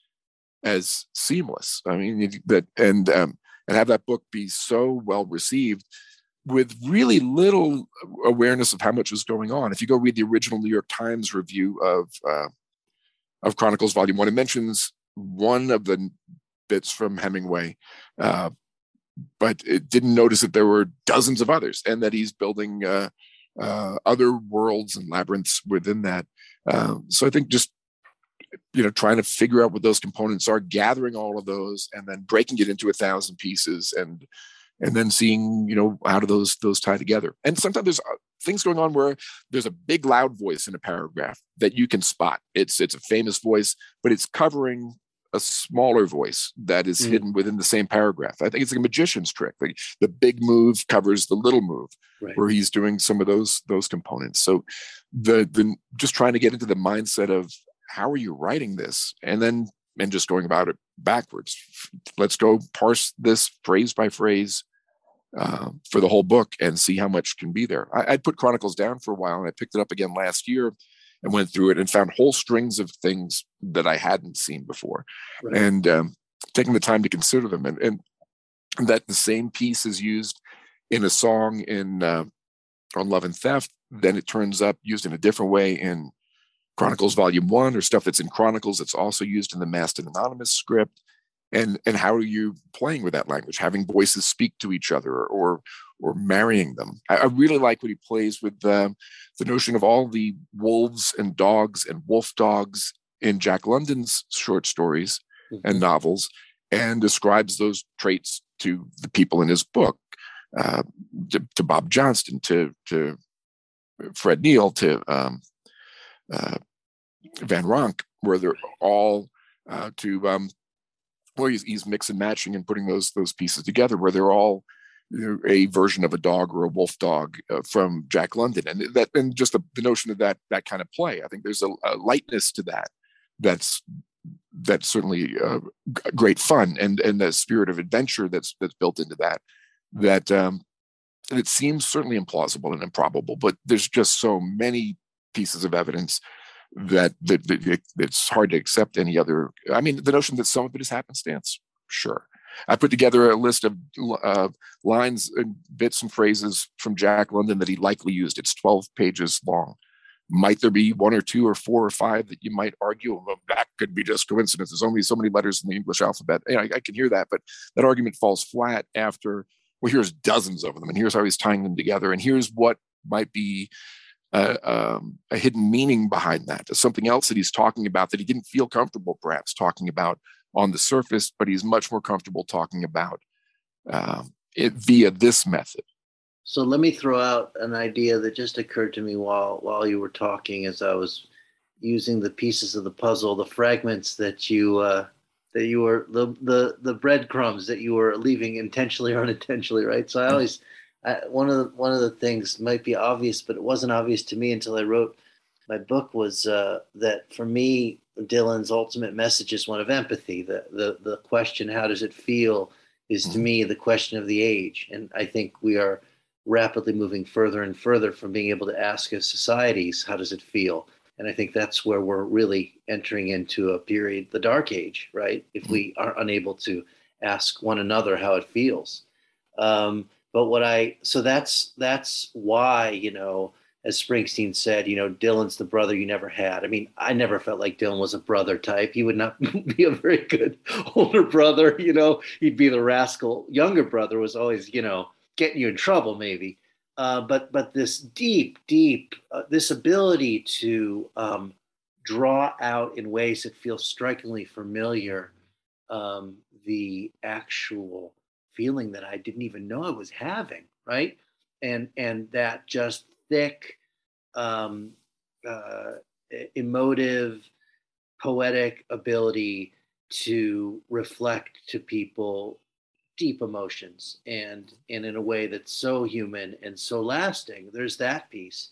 as seamless. I mean that and um, and have that book be so well received with really little awareness of how much was going on. If you go read the original New York Times review of uh, of Chronicles Volume One, it mentions one of the bits from Hemingway, uh, but it didn't notice that there were dozens of others, and that he's building uh, uh other worlds and labyrinths within that. Uh, so I think just you know trying to figure out what those components are gathering all of those and then breaking it into a thousand pieces and and then seeing you know how do those those tie together and sometimes there's uh, things going on where there's a big loud voice in a paragraph that you can spot it's it's a famous voice but it's covering a smaller voice that is mm. hidden within the same paragraph i think it's like a magician's trick like the big move covers the little move right. where he's doing some of those those components so the the just trying to get into the mindset of how are you writing this? And then, and just going about it backwards. Let's go parse this phrase by phrase uh, for the whole book and see how much can be there. I, would put Chronicles down for a while and I picked it up again last year and went through it and found whole strings of things that I hadn't seen before. Right. And um, taking the time to consider them and, and that the same piece is used in a song in uh, on love and theft then it turns up used in a different way in Chronicles Volume One or stuff that's in Chronicles that's also used in the Masked and Anonymous script, and and how are you playing with that language, having voices speak to each other or or marrying them. I, I really like what he plays with the the notion of all the wolves and dogs and wolf dogs in Jack London's short stories mm-hmm. and novels, and describes those traits to the people in his book, uh, to, to, Bob Johnston, to to Fred Neil, to um, Van Ronk, where they're all uh, to um, well, he's, he's mixing and matching and putting those those pieces together, where they're all a version of a dog or a wolf dog uh, from Jack London, and that and just the, the, notion of that that kind of play. I think there's a, a lightness to that that's that's certainly uh, great fun, and and the spirit of adventure that's that's built into that. That um, it seems certainly implausible and improbable, but there's just so many pieces of evidence that, that, that it's hard to accept any other. I mean, the notion that some of it is happenstance, sure I put together a list of uh, lines and bits and phrases from Jack London that he likely used. It's 12 pages long. Might there be one or two or four or five that you might argue well, that could be just coincidence? There's only so many letters in the English alphabet. I, I can hear that, but that argument falls flat after, well, here's dozens of them, and here's how he's tying them together, and here's what might be uh, um, a hidden meaning behind that, something else that he's talking about that he didn't feel comfortable perhaps talking about on the surface, but he's much more comfortable talking about um, it via this method. So let me throw out an idea that just occurred to me while while you were talking, as I was using the pieces of the puzzle, the fragments that you uh, that you were the the the breadcrumbs that you were leaving intentionally or unintentionally, right? So I always I, one of the one of the things might be obvious, but it wasn't obvious to me until I wrote my book. Was uh, that for me Dylan's ultimate message is one of empathy. The the the question, how does it feel, is to mm-hmm. me the question of the age. And I think we are rapidly moving further and further from being able to ask as societies, how does it feel? And I think that's where we're really entering into a period, the dark age, right? If we mm-hmm. are unable to ask one another how it feels. Um, but what I so that's that's why you know as Springsteen said, you know, Dylan's the brother you never had. I mean, I never felt like Dylan was a brother type. He would not be a very good older brother, you know, he'd be the rascal. Younger brother was always, you know, getting you in trouble maybe. Uh, but but this deep, deep, uh, this ability to um, draw out in ways that feel strikingly familiar um, the actual feeling that I didn't even know I was having, right? And and that just thick, um, uh, emotive, poetic ability to reflect to people deep emotions and and in a way that's so human and so lasting. There's that piece.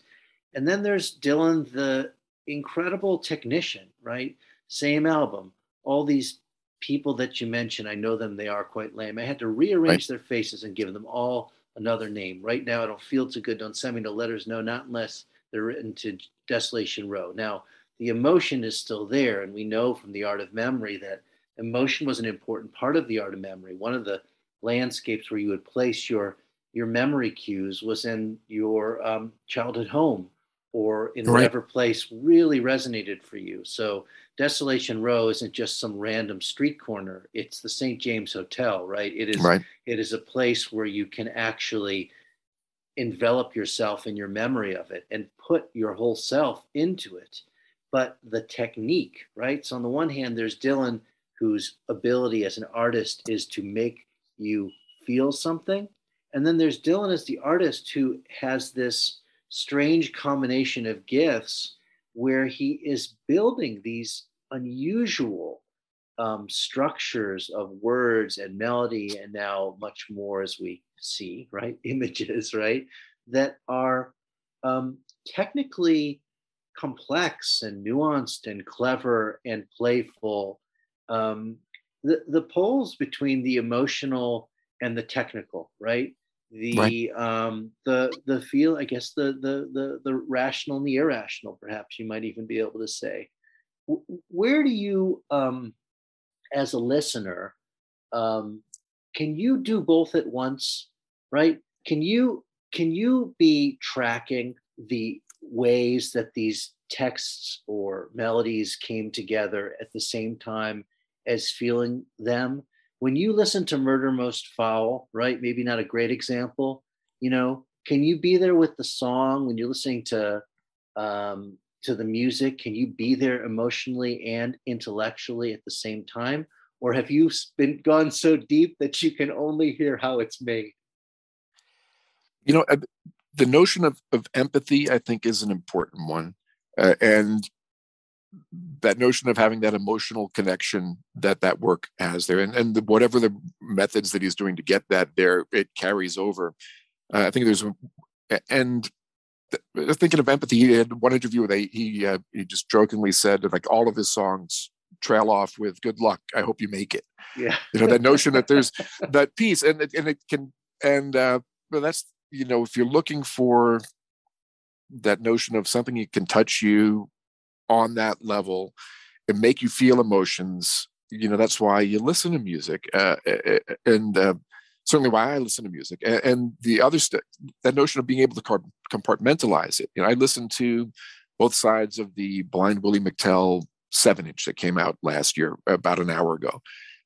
And then there's dylan the incredible technician right? Same album all these people that you mentioned i know them they are quite lame i had to rearrange right. their faces and give them all another name. Right now, I don't feel too good. Don't send me no letters. No, not unless they're written to Desolation Row. Now, the emotion is still there. And we know from the art of memory that emotion was an important part of the art of memory. One of the landscapes where you would place your your memory cues was in your um, childhood home or in right. whatever place really resonated for you. So Desolation Row isn't just some random street corner. It's the St. James Hotel, right? It is right. it is a place where you can actually envelop yourself in your memory of it and put your whole self into it. But the technique, right? So on the one hand, there's Dylan whose ability as an artist is to make you feel something. And then there's Dylan as the artist who has this strange combination of gifts where he is building these unusual um, structures of words and melody, and now much more as we see, right? Images, right? That are um, technically complex and nuanced and clever and playful. Um, the, the poles between the emotional and the technical, right? The right. um, the the feel i guess the, the the the rational and the irrational perhaps you might even be able to say. Where do you um, as a listener um, can you do both at once right? Can you can you be tracking the ways that these texts or melodies came together at the same time as feeling them when you listen to Murder Most Foul, right? Maybe not a great example, you know, can you be there with the song when you're listening to um, to the music? Can you be there emotionally and intellectually at the same time? Or have you been gone so deep that you can only hear how it's made? You know, the notion of, of empathy, I think, is an important one. Uh, and that notion of having that emotional connection that that work has there, and and the, whatever the methods that he's doing to get that there, it carries over. Uh, I think there's and thinking of empathy, he had one interview where they, he uh, he just jokingly said that like all of his songs trail off with "Good luck, I hope you make it." Yeah, you know that notion that there's that piece, and it, and it can and uh, but that's you know if you're looking for that notion of something that can touch you on that level and make you feel emotions, you know that's why you listen to music, uh, and uh, certainly why I listen to music. And, and the other that notion of being able to compartmentalize it. You know, I listened to both sides of the Blind Willie McTell seven inch that came out last year, about an hour ago,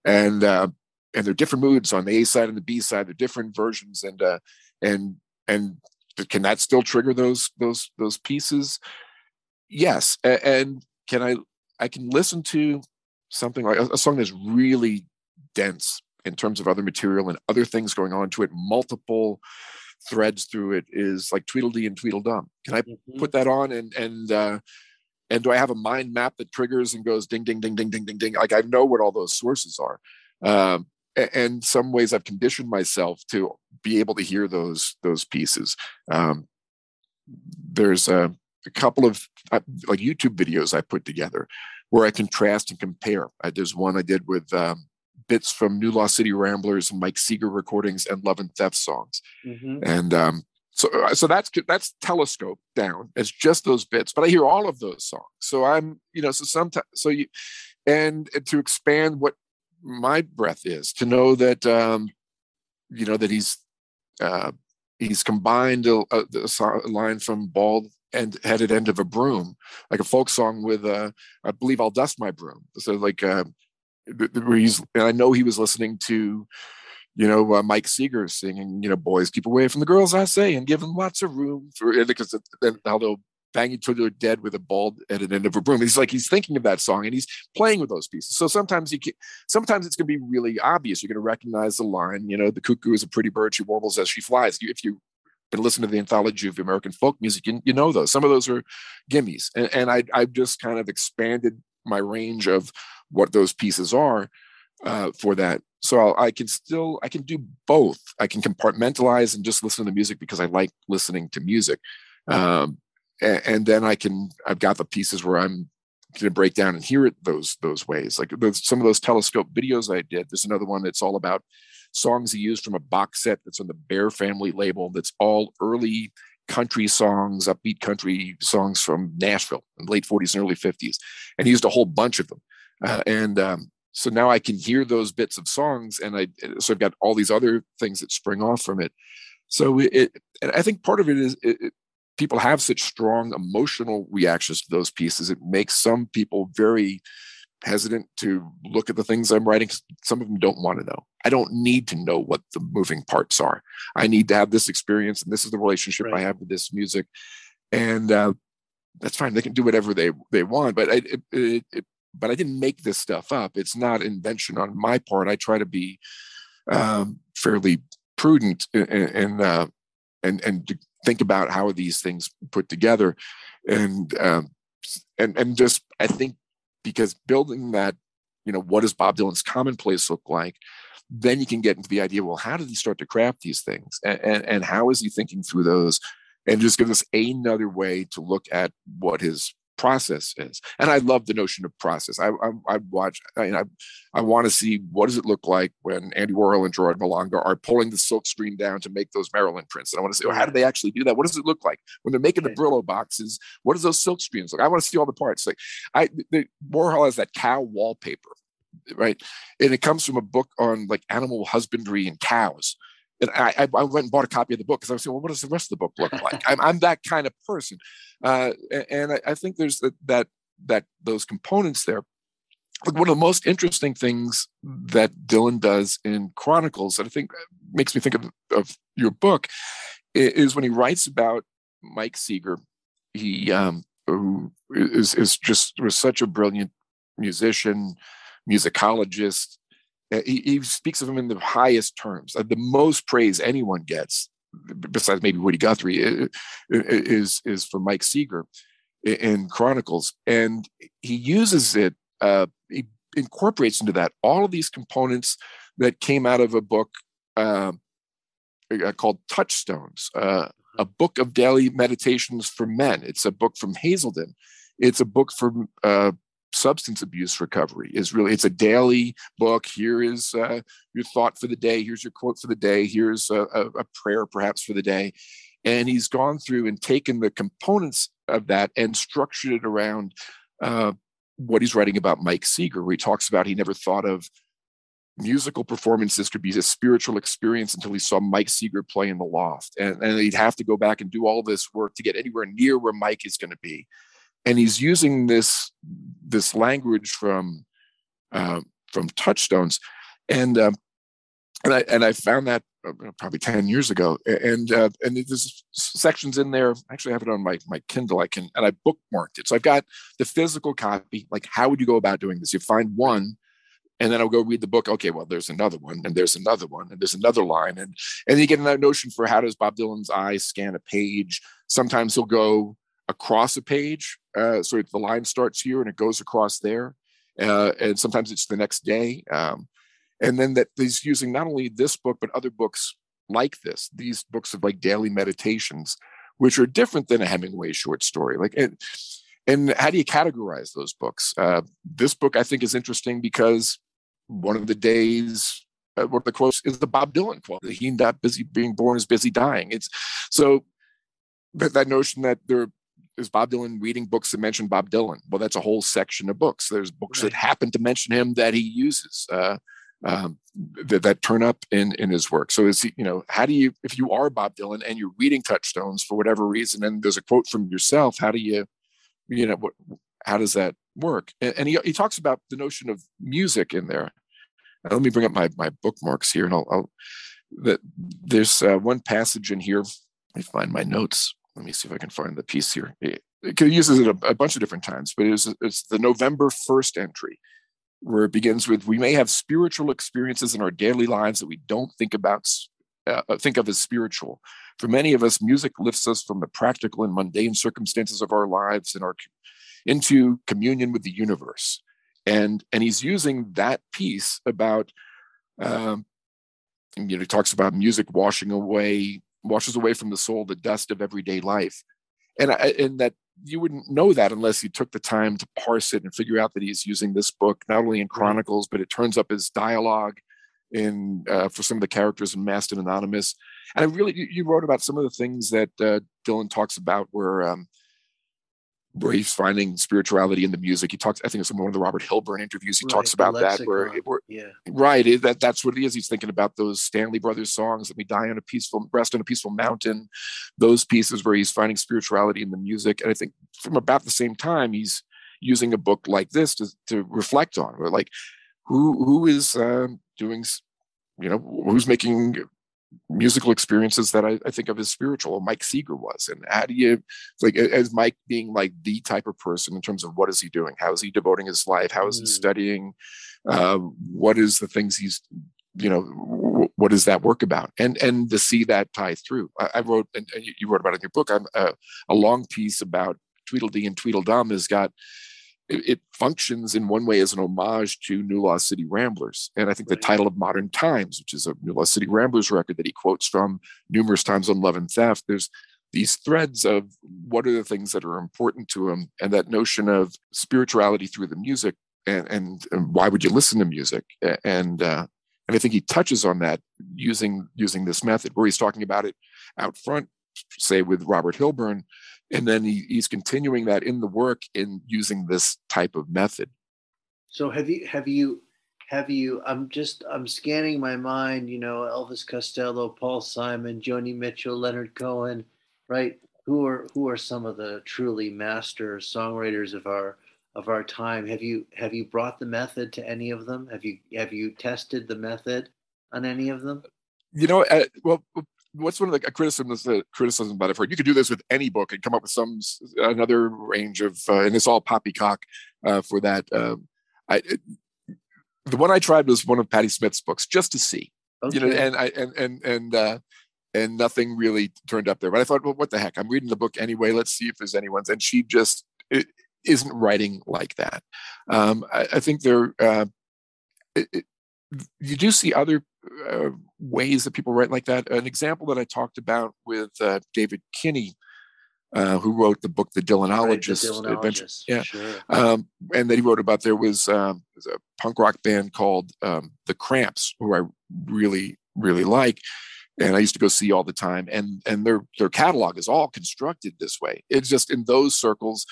and uh, and they're different moods on the A side and the B side. They're different versions, and uh, and and can that still trigger those those those pieces? Yes, and can I I can listen to something like a, song that's really dense in terms of other material and other things going on to it, multiple threads through it is like Tweedledee and Tweedledum. Can I mm-hmm. put that on and and uh, and do I have a mind map that triggers and goes ding ding ding ding ding ding ding? Like I know what all those sources are. Um, and some ways I've conditioned myself to be able to hear those those pieces. Um, there's a, a, couple of uh, like YouTube videos I put together where I contrast and compare. I, there's one I did with um, bits from New Lost City Ramblers and Mike Seeger recordings and Love and Theft songs. Mm-hmm. And um, so, uh, so that's that's telescope down. It's just those bits, but I hear all of those songs. So I'm, you know, so sometimes, so you, and, and to expand what my breath is, to know that, um, you know, that he's, uh, he's combined a, a, a line from Bald and headed end of a broom, like a folk song with, uh, I believe I'll dust my broom. So like, uh, he's and I know he was listening to you know uh, Mike Seeger singing you know boys keep away from the girls I say and give them lots of room for because then how they'll bang each other dead with a bald at an end of a broom. He's like he's thinking of that song and he's playing with those pieces. So sometimes you can, sometimes it's going to be really obvious. You're going to recognize the line. You know, the cuckoo is a pretty bird. She warbles as she flies. if you been listening to the anthology of American folk music, you, you know those. Some of those are gimmies, and, and I I've just kind of expanded my range of what those pieces are uh, for that. So I'll, i can still I can do both. I can compartmentalize and just listen to the music because I like listening to music, um, and, and, then I can I've got the pieces where I'm going to break down and hear it those those ways. Like those, some of those telescope videos I did. There's another one that's all about songs he used from a box set that's on the Bear Family label. That's all early country songs, upbeat country songs from Nashville in the late 40s and early 50s, and he used a whole bunch of them. Uh, and um, so now I can hear those bits of songs, and I so I've got all these other things that spring off from it. So it, and I think part of it is it, it, people have such strong emotional reactions to those pieces. It makes some people very hesitant to look at the things I'm writing. Some of them don't want to know. I don't need to know what the moving parts are. I need to have this experience, and this is the relationship right. I have with this music, and uh, that's fine. They can do whatever they they want, but I, it, it, but I didn't make this stuff up. It's not invention on my part. I try to be um, fairly prudent and uh, and and think about how are these things put together, and um, and and just I think because building that, you know, what does Bob Dylan's commonplace look like? Then you can get into the idea. Well, how did he start to craft these things, and, and, and how is he thinking through those? and just give us another way to look at what his process is. And I love the notion of process. I I, I watch. I, I, I want to see what does it look like when Andy Warhol and Gerard Malanga are pulling the silk screen down to make those Marilyn prints. And I want to say, well, oh, how do they actually do that? What does it look like when they're making the Brillo boxes? What does those silk screens look? I want to see all the parts. Like I, the, Warhol has that cow wallpaper, right? And it comes from a book on like animal husbandry and cows and I, I, went and bought a copy of the book because I was saying, well, what does the rest of the book look like? I'm, I'm that kind of person, uh, and I, I, think there's that, that that those components there. Like one of the most interesting things that Dylan does in Chronicles, and I think makes me think of, of your book, is when he writes about Mike Seeger. He um, who is is just was such a brilliant musician, musicologist, uh, he, he speaks of him in the highest terms. Uh, the most praise anyone gets, besides maybe Woody Guthrie, is is for Mike Seeger. in, Chronicles, and he uses it. Uh, he incorporates into that all of these components that came out of a book uh, uh called Touchstones, uh, a book of daily meditations for men. It's a book from Hazelden. It's a book from uh, substance abuse recovery is really it's a daily book. Here is uh, your thought for the day. Here's your quote for the day. Here's a, a, prayer perhaps for the day. And he's gone through and taken the components of that and structured it around uh, what he's writing about mike seeger where he talks about he never thought of musical performances could be a spiritual experience until he saw mike seeger play in the loft. And, and he'd have to go back and do all this work to get anywhere near where mike is going to be and he's using this this language from uh, from touchstones and um, and I and I found that uh, probably ten years ago, and uh, and there's sections in there. I actually, have it on my my Kindle. I can and I bookmarked it, so I've got the physical copy. Like, how would you go about doing this? You find one, and then I'll go read the book. Okay, well, there's another one, and there's another one, and there's another line, and and you get that notion for how does Bob Dylan's eye scan a page. Sometimes he'll go across a page. Uh, so the line starts here and it goes across there. Uh, and sometimes it's the next day. Um, and then that he's using not only this book, but other books like this, these books of like daily meditations, which are different than a Hemingway short story. Like, and, and how do you categorize those books? Uh, this book I think is interesting because one of the days uh, one of the quotes is the Bob Dylan quote: "He not busy being born is busy dying." It's so that, that notion that there is Bob Dylan reading books that mention Bob Dylan? Well, that's a whole section of books. There's books right. that happen to mention him that he uses uh, um, that, that turn up in in his work. So is he, you know, how do you if you are Bob Dylan and you're reading Touchstones for whatever reason, and there's a quote from yourself, how do you, you know, what, how does that work? And, and he he talks about the notion of music in there. Uh, let me bring up my my bookmarks here, and I'll, I'll that there's uh, one passage in here. Let me find my notes let me see if I can find the piece here. It, it uses it a, a, bunch of different times, but it's, it's the November 1st entry where it begins with, we may have spiritual experiences in our daily lives that we don't think about, uh, think of as spiritual. For many of us, music lifts us from the practical and mundane circumstances of our lives and our into communion with the universe. And, and he's using that piece about, um, you know, he talks about music washing away washes away from the soul the dust of everyday life. And, I, and that you wouldn't know that unless you took the time to parse it and figure out that he's using this book not only in Chronicles, but it turns up as dialogue in uh, for some of the characters in and Anonymous. And I really, you, you wrote about some of the things that uh, Dylan talks about, where um, where he's finding spirituality in the music. He talks, I think it's in one of the Robert Hilburn interviews. He right, talks about that, where, where, yeah, right, it, that that's what it is. He's thinking about those Stanley Brothers songs. Let me die on a peaceful rest on a peaceful mountain. Those pieces where he's finding spirituality in the music, and I think from about the same time, he's using a book like this to to reflect on, like who who is uh, doing, you know, who's making musical experiences that I, I, think of as spiritual. Mike Seeger was, and how do you like as Mike being like the type of person in terms of what is he doing? How is he devoting his life? How is he mm. studying? Uh, what is the things he's you know what is that work about and and to see that tie through i, I wrote and you wrote about it in your book i'm uh, a long piece about tweedledee and tweedledum has got it, functions in one way as an homage to New Lost City Ramblers. And I think the title of Modern Times, which is a New Lost City Ramblers record that he quotes from numerous times on Love and Theft, there's these threads of what are the things that are important to him and that notion of spirituality through the music and, and, and why would you listen to music? And, uh, and I think he touches on that using using this method where he's talking about it out front, say with Robert Hilburn, and then he, he's continuing that in the work in using this type of method. So have you have you have you i'm just i'm scanning my mind you know elvis costello paul simon joni mitchell leonard cohen right? Who are who are some of the truly master songwriters of our of our time? Have you have you brought the method to any of them? Have you have you tested the method on any of them? You know uh, well what's one of the criticism criticism about it for you could do this with any book and come up with some another range of uh, and it's all poppycock uh, for that um, i it, the one i tried was one of Patti smith's books just to see okay. you know and i and and and uh and nothing really turned up there but i thought well what the heck i'm reading the book anyway let's see if there's anyone's and she just isn't writing like that. Um, I, I, think there, uh, it, it, you do see other uh, ways that people write like that. An example that I talked about with uh, David Kinney, uh, who wrote the book The Dylanologist, right, Dylanologist Yeah, sure. um, and that he wrote about there was, um, was a punk rock band called um, The Cramps, who I really really like, and I used to go see all the time. And and their their catalog is all constructed this way. It's just in those circles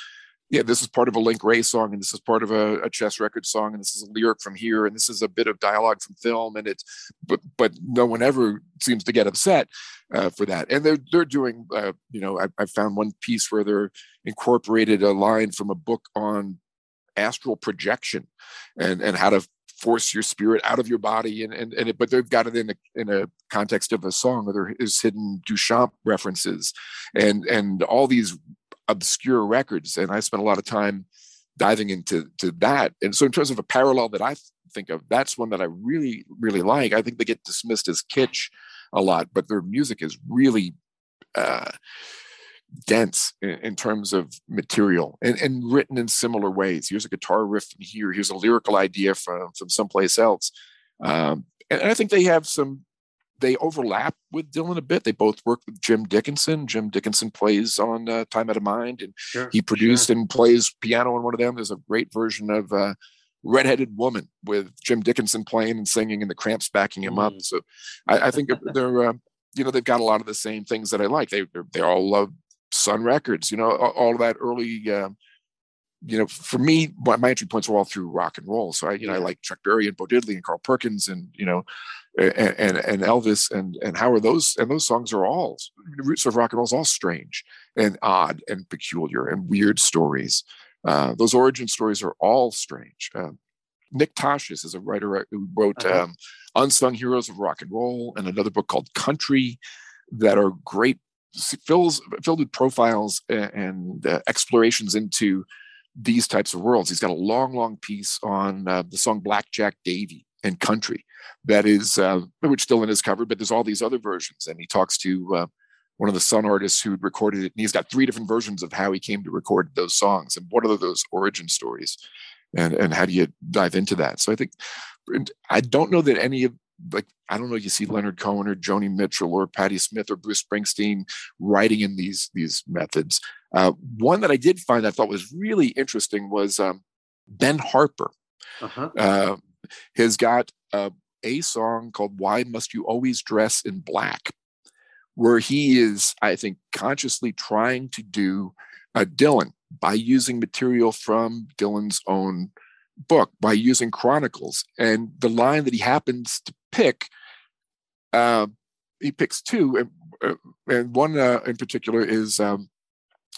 yeah, this is part of a Link Wray song, and this is part of a, a, chess record song, and this is a lyric from here, and this is a bit of dialogue from film, and it's, but but no one ever seems to get upset uh, for that. And they're they're doing, uh, you know, I, I found one piece where they're incorporated a line from a book on astral projection, and and how to force your spirit out of your body, and and, and it, but they've got it in a in a context of a song where there is hidden Duchamp references, and and all these obscure records. And I spent a lot of time diving into to that. And so, in terms of a parallel that I think of, that's one that I really, really like. I think they get dismissed as kitsch a lot, but their music is really uh, dense in, in, terms of material and, and written in similar ways. Here's a guitar riff from here. Here's a lyrical idea from from someplace else. Um, and I think they have some they overlap with Dylan a bit. They both work with Jim Dickinson. Jim Dickinson plays on uh, Time Out of Mind, and sure, he produced sure. and plays piano on one of them. There's a great version of uh, Redheaded Woman with Jim Dickinson playing and singing, and the Cramps backing him mm. up. So I, I think they're, uh, you know, they've got a lot of the same things that I like. They they all love Sun Records. You know, all of that early. Uh, you know, for me, my entry points were all through rock and roll. So I, you know, I like Chuck Berry and Bo Diddley and Carl Perkins and you know, and, and, and Elvis and and how are those and those songs are all roots of rock and roll is all strange and odd and peculiar and weird stories. Uh, those origin stories are all strange. Uh, Nick Tosches is a writer who wrote uh-huh. um, Unsung Heroes of Rock and Roll and another book called Country that are great, fills, filled with profiles and, and uh, explorations into these types of worlds. He's got a long, long piece on uh, the song Blackjack Davy and country that is uh, which Dylan has covered, but there's all these other versions, and he talks to uh, one of the Sun artists who recorded it, and he's got three different versions of how he came to record those songs, and what are those origin stories, and and how do you dive into that? So I think I don't know that any of like I don't know you see Leonard Cohen or Joni Mitchell or Patti Smith or Bruce Springsteen writing in these these methods. Uh, one that I did find I thought was really interesting was um, Ben Harper. Uh-huh. Uh, has got a, a song called Why Must You Always Dress in Black, where he is, I think, consciously trying to do a Dylan by using material from Dylan's own book, by using chronicles. And the line that he happens to pick, uh, he picks two, and, uh, and one uh, in particular is um,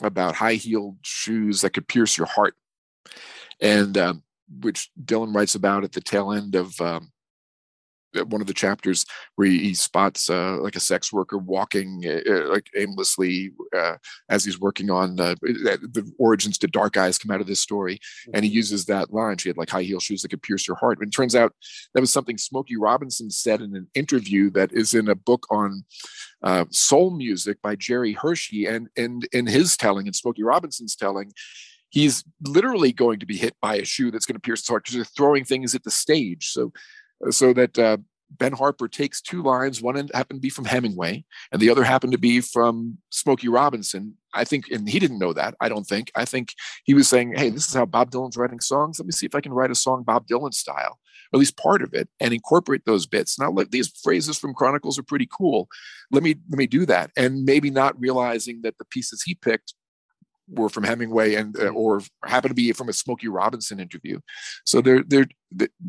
about high heeled shoes that could pierce your heart. And um, which Dylan writes about at the tail end of um, one of the chapters where he, he spots uh, like a sex worker walking uh, like aimlessly uh, as he's working on uh, the origins to dark eyes come out of this story and he mm-hmm. uses that line she had like high heel shoes that could pierce your heart and it turns out that was something smokey robinson said in an interview that is in a book on uh, soul music by gerri hirshey and and in his telling and smokey robinson's telling he's literally going to be hit by a shoe that's going to pierce his heart because they're throwing things at the stage. So, so that uh, Ben Harper takes two lines. One happened to be from Hemingway, and the other happened to be from Smokey Robinson. I think, and he didn't know that. I don't think. I think he was saying, "Hey, this is how Bob Dylan's writing songs. Let me see if I can write a song Bob Dylan style, or at least part of it, and incorporate those bits." Now, look, these phrases from Chronicles are pretty cool. Let me let me do that, and maybe not realizing that the pieces he picked were from Hemingway and uh, or happened to be from a Smokey Robinson interview. So there, there,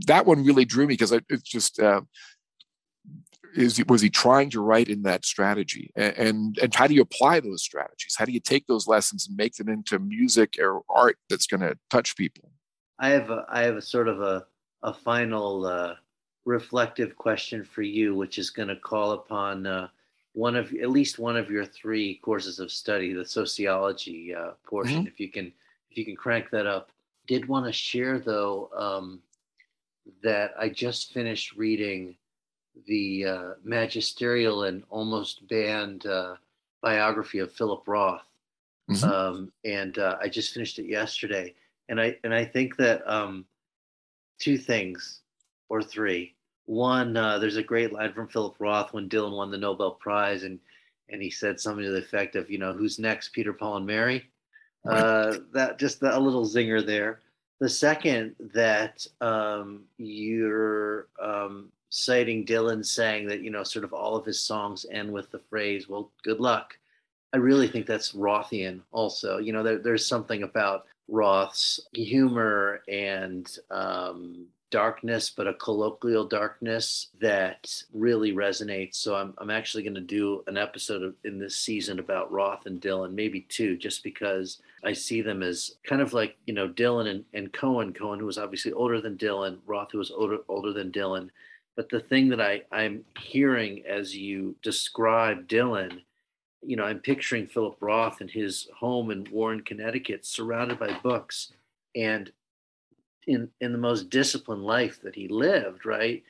that one really drew me because it's just uh, is was he trying to write in that strategy and, and, and how do you apply those strategies? How do you take those lessons and make them into music or art that's going to touch people? I have a, I have a sort of a a final uh, reflective question for you, which is going to call upon uh, one of at least one of your three courses of study, the sociology uh, portion. Mm-hmm. If you can, if you can crank that up. Did want to share though um, that I just finished reading the uh, magisterial and almost banned uh, biography of Philip Roth. mm-hmm. um, and uh, I just finished it yesterday. And I and I think that um, two things or three. One, uh, there's a great line from Philip Roth when Dylan won the Nobel Prize, and and he said something to the effect of, you know, who's next, Peter, Paul, and Mary. Uh, that just a little zinger there. The second that um, you're um, citing Dylan saying that you know sort of all of his songs end with the phrase "Well, good luck." I really think that's Rothian. Also, you know, there, there's something about Roth's humor and um, darkness, but a colloquial darkness that really resonates. So I'm, I'm actually going to do an episode of, in this season about Roth and Dylan, maybe two, just because I see them as kind of like, you know, Dylan and, and Cohen, Cohen, who was obviously older than Dylan, Roth, who was older, older than Dylan. But the thing that I, I'm hearing as you describe Dylan, you know, I'm picturing Philip Roth in his home in Warren, Connecticut, surrounded by books. And in in the most disciplined life that he lived, right?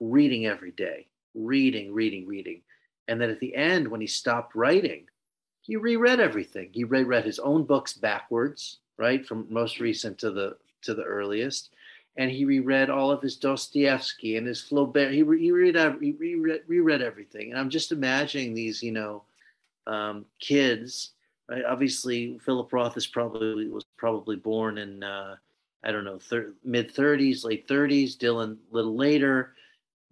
Reading every day, reading, reading, reading. And then at the end, when he stopped writing, he reread everything. He reread his own books backwards, right, from most recent to the to the earliest, and he reread all of his Dostoevsky and his Flaubert. He, re, he read he reread, reread everything. And I'm just imagining these, you know, um, kids. Right? Obviously, Philip Roth is probably was probably born in uh, I don't know, thir- mid 30s, late 30s, Dylan a little later.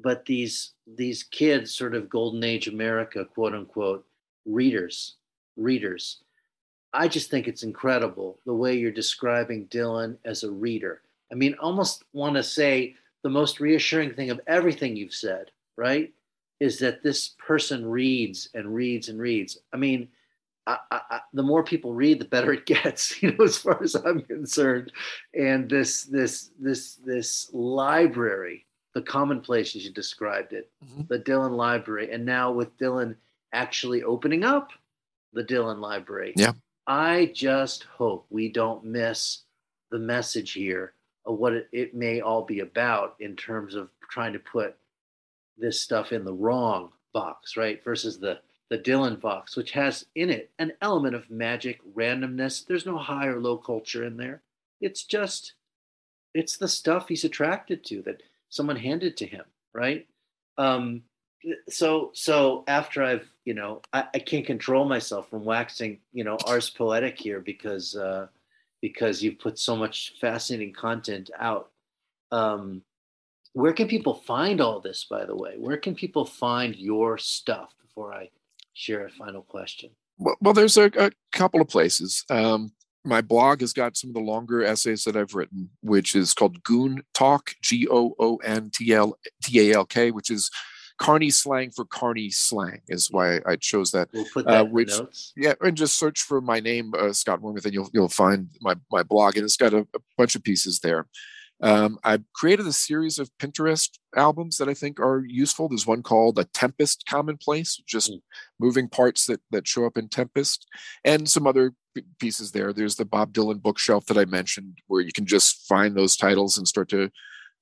But these these kids, sort of golden age America, quote unquote, readers, readers. I just think it's incredible the way you're describing Dylan as a reader. I mean, almost want to say the most reassuring thing of everything you've said, right? Is that this person reads and reads and reads. I mean, I, I, the more people read, the better it gets. You know, as far as I'm concerned. And this this this this library, the commonplace as you described it, mm-hmm. the Dylan Library, and now with Dylan actually opening up the Dylan Library. Yeah. I just hope we don't miss the message here of what it, it may all be about in terms of trying to put this stuff in the wrong box, right? Versus the the Dylan box, which has in it an element of magic, randomness. There's no high or low culture in there. It's just, it's the stuff he's attracted to that someone handed to him, right? Um, so, so after I've, you know, I, I can't control myself from waxing, you know, ars poetic here because, uh, because you've put so much fascinating content out. Um, where can people find all this, by the way? Where can people find your stuff before I share a final question? Well, well there's a, a, couple of places. Um, my blog has got some of the longer essays that I've written, which is called Goon Talk, G O O N T L T A L K, which is Carney slang for Carney slang is why I chose that. We'll put that uh, which, Yeah, and just search for my name, uh, Scott Warmuth, and you'll you'll find my my blog, and it's got a, a bunch of pieces there. Um, I've created a series of Pinterest albums that I think are useful. There's one called A Tempest Commonplace, just mm. moving parts that, that show up in Tempest, and some other pieces there. There's the Bob Dylan bookshelf that I mentioned, where you can just find those titles and start to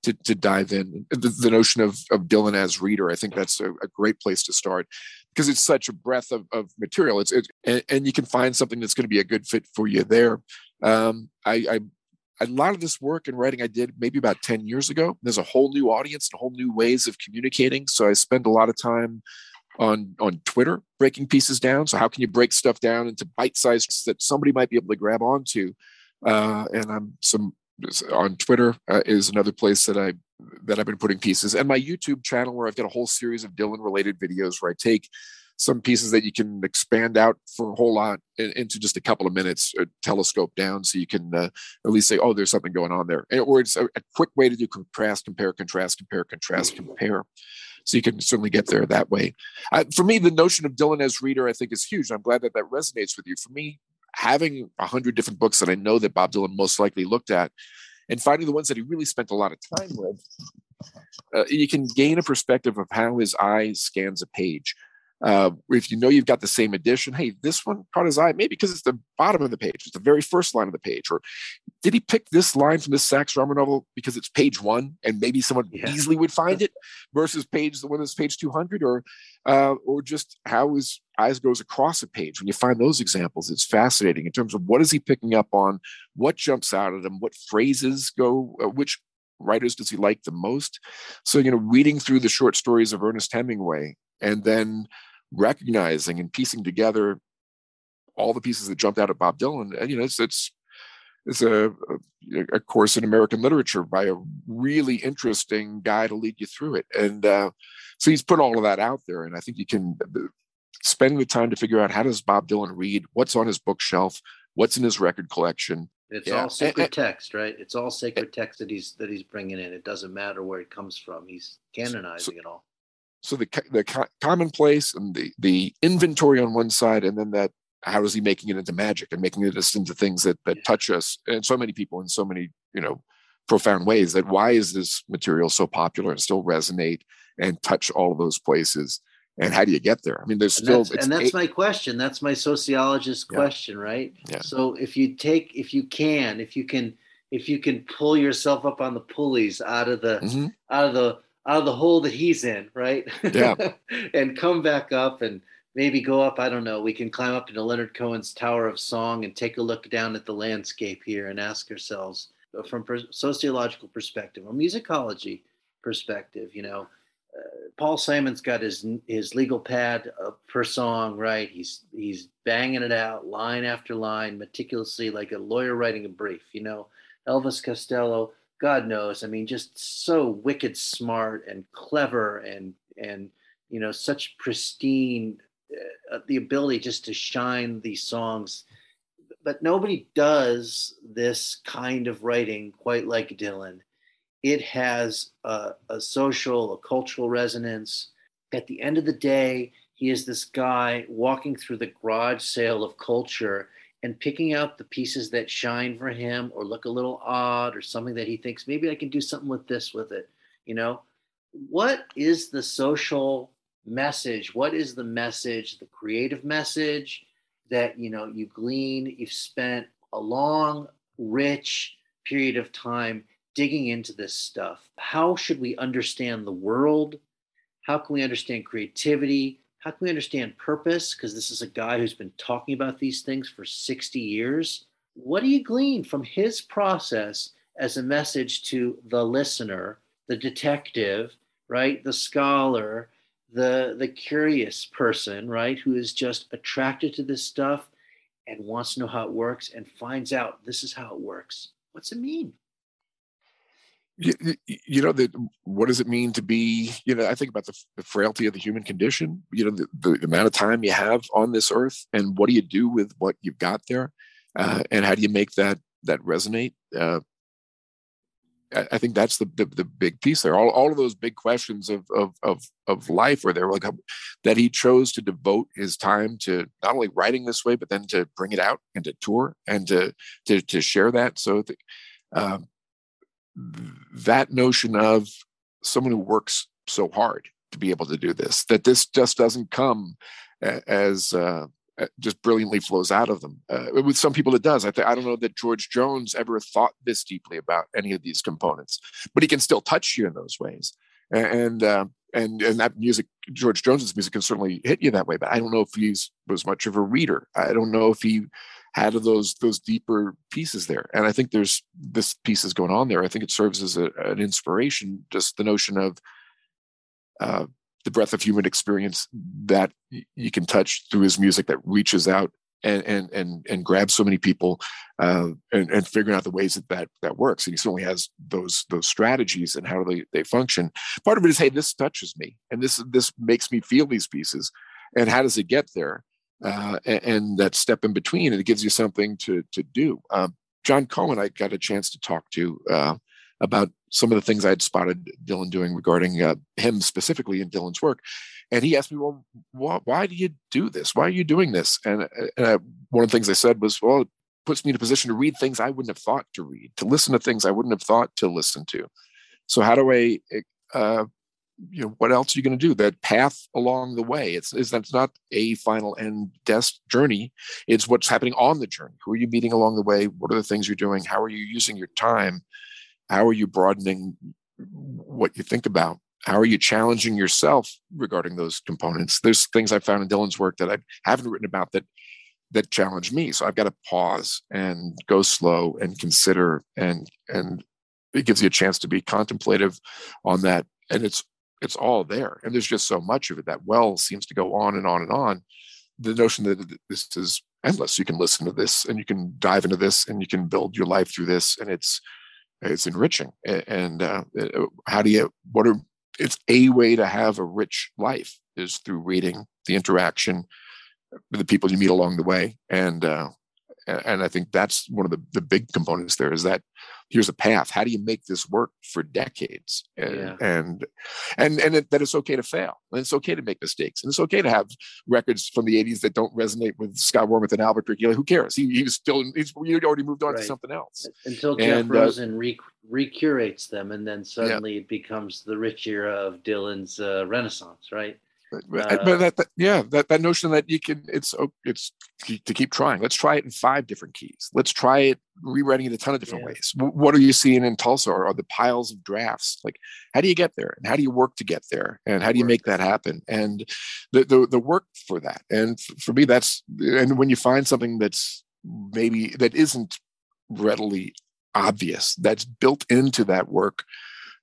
to, to dive in. The, the notion of, of Dylan as reader, I think that's a, a great place to start because it's such a breadth of, of material. It's it, and, and, you can find something that's going to be a good fit for you there. Um, I, I a lot of this work and writing I did maybe about 10 years ago. There's a whole new audience and whole new ways of communicating. So I spend a lot of time on on Twitter breaking pieces down. So how can you break stuff down into bite sized that somebody might be able to grab onto? Uh, and I'm some on Twitter uh, is another place that I that I've been putting pieces, and my YouTube channel where I've got a whole series of Dylan related videos where I take some pieces that you can expand out for a whole lot into just a couple of minutes, uh, telescope down, so you can uh, at least say, "Oh, there's something going on there," or it's a, a quick way to do contrast, compare, contrast, compare, contrast, compare. So you can certainly get there that way. Uh, for me, the notion of Dylan as reader, I think, is huge. I'm glad that that resonates with you. For me, having a hundred different books that I know that Bob Dylan most likely looked at, and finding the ones that he really spent a lot of time with, uh, you can gain a perspective of how his eye scans a page. Uh, if you know you've got the same edition, hey, this one caught his eye, maybe because it's the bottom of the page, it's the very first line of the page, or did he pick this line from this Sax Rohmer novel because it's page one and maybe someone yeah. easily would find it versus page the one that's page 200 or uh, or just how his eyes goes across a page when you find those examples it's fascinating in terms of what is he picking up on what jumps out at him what phrases go uh, which writers does he like the most so you know reading through the short stories of ernest hemingway and then recognizing and piecing together all the pieces that jumped out at bob dylan and you know it's it's is a, a, course in American literature by a really interesting guy to lead you through it. And uh, so he's put all of that out there. And I think you can uh, spend the time to figure out how does Bob Dylan read, what's on his bookshelf, what's in his record collection. It's yeah. all sacred and, text, right? It's all sacred text that he's that he's bringing in. It doesn't matter where it comes from. He's canonizing so, it all. So the the commonplace and the the inventory on one side, and then that how is he making it into magic and making it into things that that touch us and so many people in so many you know profound ways that why is this material so popular and still resonate and touch all of those places and how do you get there i mean there's and still that's, and that's eight, my question that's my sociologist yeah. question right yeah. so if you take if you can if you can if you can pull yourself up on the pulleys out of the mm-hmm. out of the out of the hole that he's in right yeah and come back up and maybe go up. I don't know. We can climb up into Leonard Cohen's Tower of Song and take a look down at the landscape here and ask ourselves from per- sociological perspective or musicology perspective. You know, uh, Paul Simon's got his his legal pad uh, per song, right? He's he's banging it out line after line, meticulously, like a lawyer writing a brief. You know, Elvis Costello. God knows, I mean, just so wicked smart and clever and and you know such pristine uh, the ability just to shine these songs. But nobody does this kind of writing quite like dylan. It has a, a, social a cultural resonance. At the end of the day he is this guy walking through the garage sale of culture and picking out the pieces that shine for him or look a little odd or something that he thinks maybe i can do something with this with it you know? What is the social message? What is the message the creative message that you know you glean you've spent a long rich period of time digging into this stuff? How should we understand the world? How can we understand creativity how can we understand purpose because this is a guy who's been talking about these things for 60 years what do you glean from his process as a message to the listener the detective right the scholar the the curious person, right, who is just attracted to this stuff and wants to know how it works and finds out this is how it works. What's it mean? You, you know that what does it mean to be you know i think about the, the frailty of the human condition you know the, the, amount of time you have on this earth and what do you do with what you've got there uh, and how do you make that that resonate uh, I think that's the, the, the big piece there. All, all of those big questions of of of of life were there, like that he chose to devote his time to not only writing this way, but then to bring it out and to tour and to to to share that. So um, that notion of someone who works so hard to be able to do this, that this just doesn't come as uh, just brilliantly flows out of them. Uh, with some people, it does. I, th- I don't know that George Jones ever thought this deeply about any of these components, but he can still touch you in those ways. And uh, and and that music, George Jones's music, can certainly hit you that way. But I don't know if he was much of a reader. I don't know if he had those those deeper pieces there. And I think there's this piece is going on there. I think it serves as a, an inspiration. Just the notion of uh, the breadth of human experience that you can touch through his music that reaches out and and and, and grabs so many people uh, and, and figuring out the ways that, that that works and he certainly has those those strategies and how they, they function part of it is hey this touches me and this this makes me feel these pieces and how does it get there uh, and, and, that step in between and it gives you something to to do um, john cohen i got a chance to talk to uh, about some of the things I had spotted Dylan doing regarding uh, him specifically in Dylan's work. And he asked me, well, why, why do you do this? Why are you doing this? And, and I, one of the things I said was, well, it puts me in a position to read things I wouldn't have thought to read, to listen to things I wouldn't have thought to listen to. So how do I uh, you know what else are you going to do? That path along the way. It's is that's not a final end desk journey. It's what's happening on the journey. Who are you meeting along the way? What are the things you're doing? How are you using your time? How are you broadening what you think about? How are you challenging yourself regarding those components? There's things i found in dylan's work that i haven't written about that that challenge me. So i've got to pause and go slow and consider and and it gives you a chance to be contemplative on that. And it's it's all there and there's just so much of it that well seems to go on and on and on. The notion that this is endless you can listen to this and you can dive into this and you can build your life through this and it's it's enriching and uh, uh, how do you what are it's a way to have a rich life is through reading the interaction with the people you meet along the way and uh, and i think that's one of the, the big components there is that here's a path how do you make this work for decades and yeah. and and, and it, that it's okay to fail and it's okay to make mistakes and it's okay to have records from the 80s that don't resonate with scott warmuth and albert Like, who cares he, he was still he's he already moved on right. to something else until jeff and, uh, rosen uh, re- recurates them and then suddenly yeah. it becomes the rich era of dylan's uh, renaissance right uh, but that, that, yeah that, that notion that you can it's oh, it's to keep trying. Let's try it in five different keys. Let's try it rewriting it a ton of different yeah. ways. What are you seeing in tulsa or are the piles of drafts? Like how do you get there? And how do you work to get there? And how do you make that happen? And the the, the work for that. And for me that's and when you find something that's maybe that isn't readily obvious that's built into that work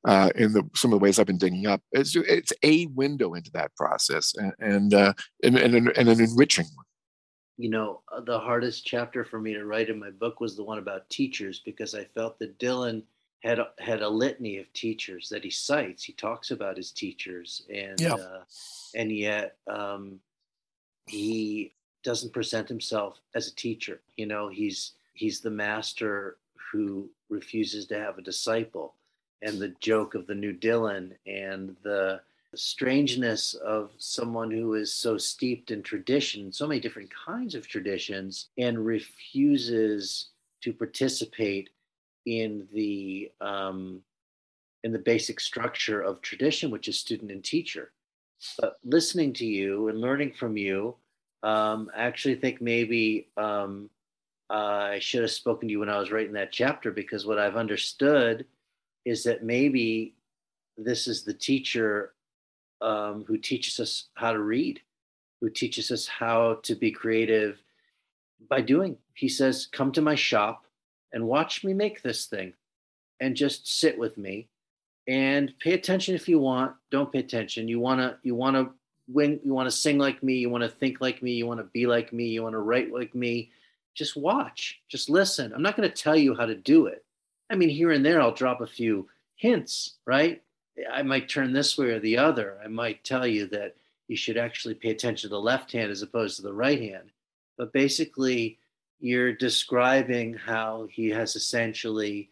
uh, in the some of the ways I've been digging up. It's it's a window into that process and and uh, and, and, and an enriching one. You know, uh, the hardest chapter for me to write in my book was the one about teachers because I felt that Dylan had had a litany of teachers that he cites. He talks about his teachers, and yeah. uh, and yet um, he doesn't present himself as a teacher. You know, he's he's the master who refuses to have a disciple and the joke of the new Dylan and the strangeness of someone who is so steeped in tradition, so many different kinds of traditions, and refuses to participate in the um, in the basic structure of tradition, which is student and teacher. But listening to you and learning from you, um, I actually think maybe um, I should have spoken to you when I was writing that chapter because what I've understood is that maybe this is the teacher um, who teaches us how to read, who teaches us how to be creative by doing. He says, Come to my shop and watch me make this thing and just sit with me and pay attention if you want. Don't pay attention. You want to, you want to win, you want to sing like me, you want to think like me, you want to be like me, you want to write like me. Just watch, just listen. I'm not going to tell you how to do it. I mean, here and there, I'll drop a few hints, right? I might turn this way or the other. I might tell you that you should actually pay attention to the left hand as opposed to the right hand. But basically, you're describing how he has essentially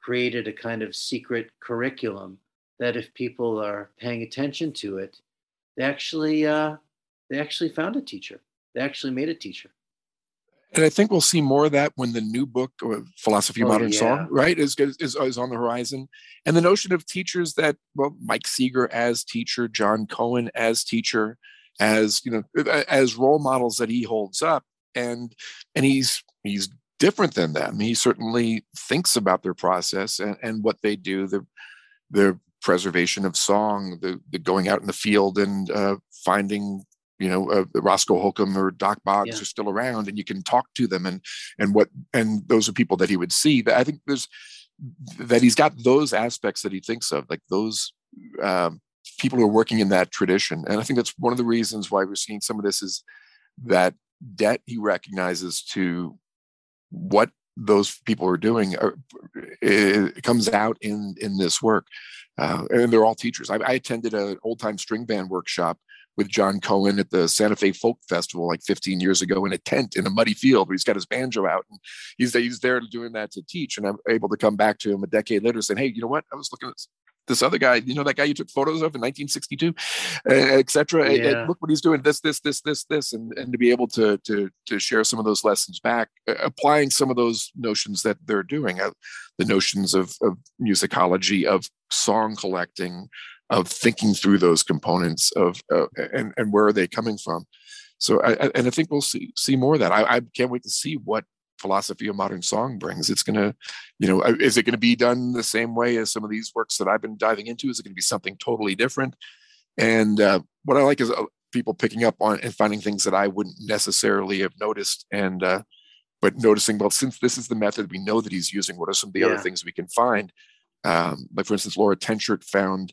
created a kind of secret curriculum that if people are paying attention to it, they actually uh, they actually found a teacher. They actually made a teacher and I think we'll see more of that when the new book, uh, Philosophy of oh, Modern yeah. Song, right, is, is is on the horizon. And the notion of teachers that, well, Mike Seeger as teacher, John Cohen as teacher, as you know, uh, uh, as role models that he holds up, and and he's he's different than them. He certainly thinks about their process and, and what they do, the the preservation of song, the, the going out in the field and uh, finding you know uh, Roscoe Holcomb or Dock Boggs yeah. are still around, and you can talk to them, and and what and those are people that he would see. That I think there's that he's got those aspects that he thinks of, like those um, people who are working in that tradition, and I think that's one of the reasons why we're seeing some of this is that debt he recognizes to what those people are doing are, it comes out in in this work uh, and they're all teachers I, I attended an old time string band workshop with John Cohen at the Santa Fe Folk Festival like 15 years ago in a tent in a muddy field where he's got his banjo out and he's he's there doing that to teach. And I'm able to come back to him a decade later saying, Hey, you know what? I was looking at this other guy, you know, that guy you took photos of in 1962, uh, etc. Yeah. look what he's doing. This, this, this, this, this, and and to be able to to to share some of those lessons back, uh, applying some of those notions that they're doing, uh, the notions of of musicology, of song collecting, of thinking through those components of uh, and and where are they coming from. So I, and I think we'll see see more of that. I, I can't wait to see what philosophy of modern song brings. It's gonna, you know, uh, is it going to be done the same way as some of these works that I've been diving into? Is it going to be something totally different? And uh, what I like is uh, people picking up on and finding things that I wouldn't necessarily have noticed. And uh, but noticing, well, since this is the method we know that he's using, what are some of the yeah. other things we can find? Um, like for instance, Laura Tenschert found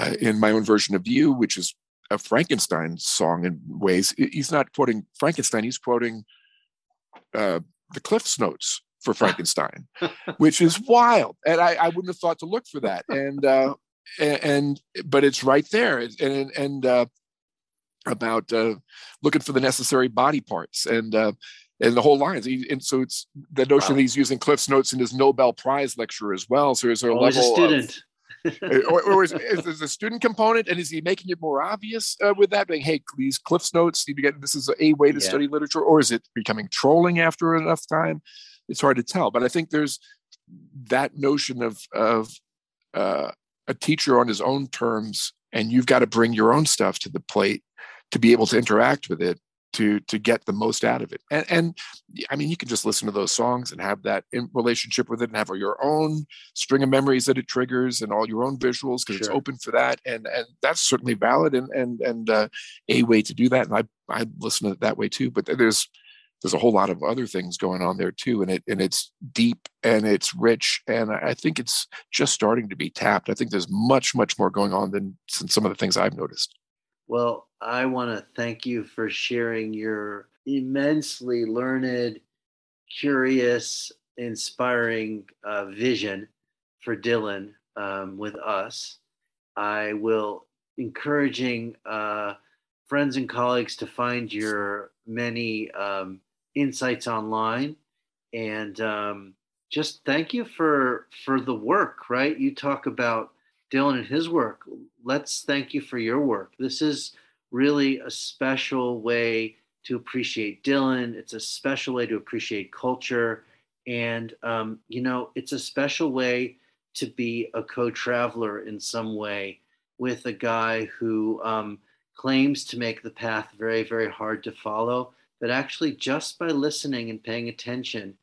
uh, in my own version of you, which is a Frankenstein song in ways. He's not quoting Frankenstein; he's quoting uh, the Cliff's Notes for Frankenstein, which is wild. And I, I, wouldn't have thought to look for that. And uh, and, but it's right there. And and uh, about uh, looking for the necessary body parts and uh, and the whole lines. And so it's the notion wow. that he's using Cliff's Notes in his Nobel Prize lecture as well. So there's a Always level a student. Or, or is, is there a student component and is he making it more obvious uh, with that? Being hey these cliffs notes you get this is a way to yeah. study literature or is it becoming trolling after enough time? It's hard to tell but i think there's that notion of of uh, a teacher on his own terms and you've got to bring your own stuff to the plate to be able to interact with it to to get the most out of it. And, and i mean you can just listen to those songs and have that in relationship with it and have your own string of memories that it triggers and all your own visuals because sure. it's open for that. And and that's certainly valid and and and uh, a way to do that. And i i listen to it that way too. But there's there's a whole lot of other things going on there too. And it and it's deep and it's rich. And i think it's just starting to be tapped. I think there's much much more going on than, than some of the things i've noticed well, I want to thank you for sharing your immensely learned, curious, inspiring uh, vision for Dylan um, with us. I will encouraging uh, friends and colleagues to find your many um, insights online and um, just thank you for for the work right you talk about Dylan and his work. Let's thank you for your work. This is really a special way to appreciate Dylan. It's a special way to appreciate culture. And, um, you know, it's a special way to be a co traveler in some way with a guy who um, claims to make the path very, very hard to follow. But actually, just by listening and paying attention,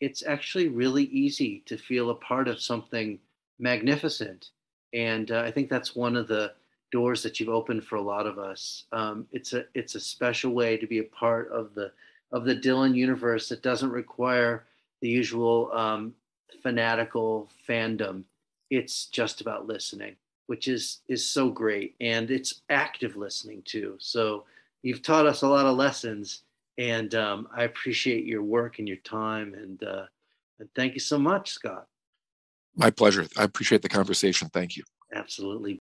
it's actually really easy to feel a part of something magnificent and uh, I think that's one of the doors that you've opened for a lot of us. Um, it's a it's a special way to be a part of the of the Dylan universe that doesn't require the usual um, fanatical fandom. It's just about listening, which is is so great, and it's active listening too. So you've taught us a lot of lessons, and um, I appreciate your work and your time, and uh, and thank you so much, Scott. My pleasure. I appreciate the conversation. Thank you. Absolutely.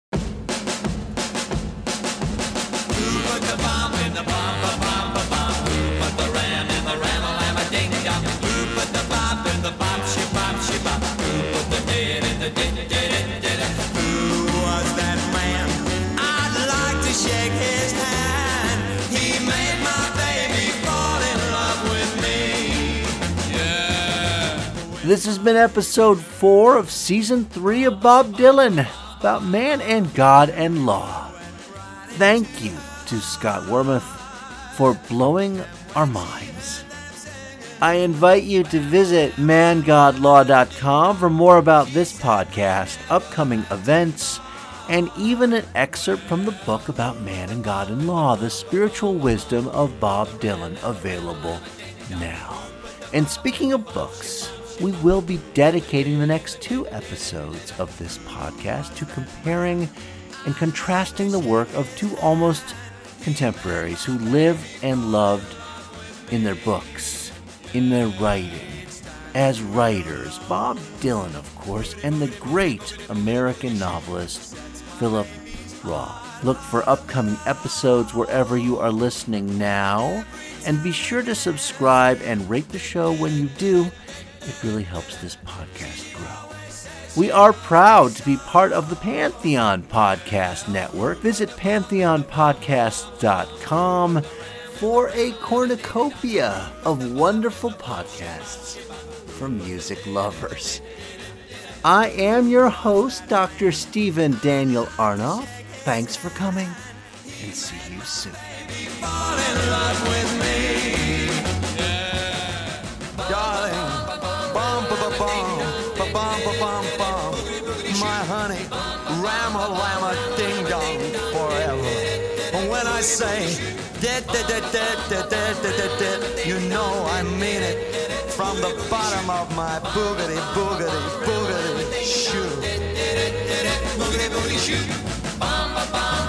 This has been episode four of season three of Bob Dylan about man and God and law. Thank you to Scott Warmuth for blowing our minds. I invite you to visit mangodlaw.com for more about this podcast, upcoming events, and even an excerpt from the book about man and God and law, The Spiritual Wisdom of Bob Dylan, available now. And speaking of books, we will be dedicating the next two episodes of this podcast to comparing and contrasting the work of two almost contemporaries who lived and loved in their books, in their writing, as writers. Bob Dylan, of course, and the great American novelist Philip Roth. Look for upcoming episodes wherever you are listening now, and be sure to subscribe and rate the show when you do it really helps this podcast grow. We are proud to be part of the Pantheon Podcast Network. Visit pantheonpodcast.com for a cornucopia of wonderful podcasts for music lovers. I am your host, Dr. Stephen Daniel Arnoff. Thanks for coming and see you soon. Honey, rama rama ding dong forever. When I say you know I mean it. From the bottom of my boogity boogity boogity shoe. Boogity boogity shoe. Bum,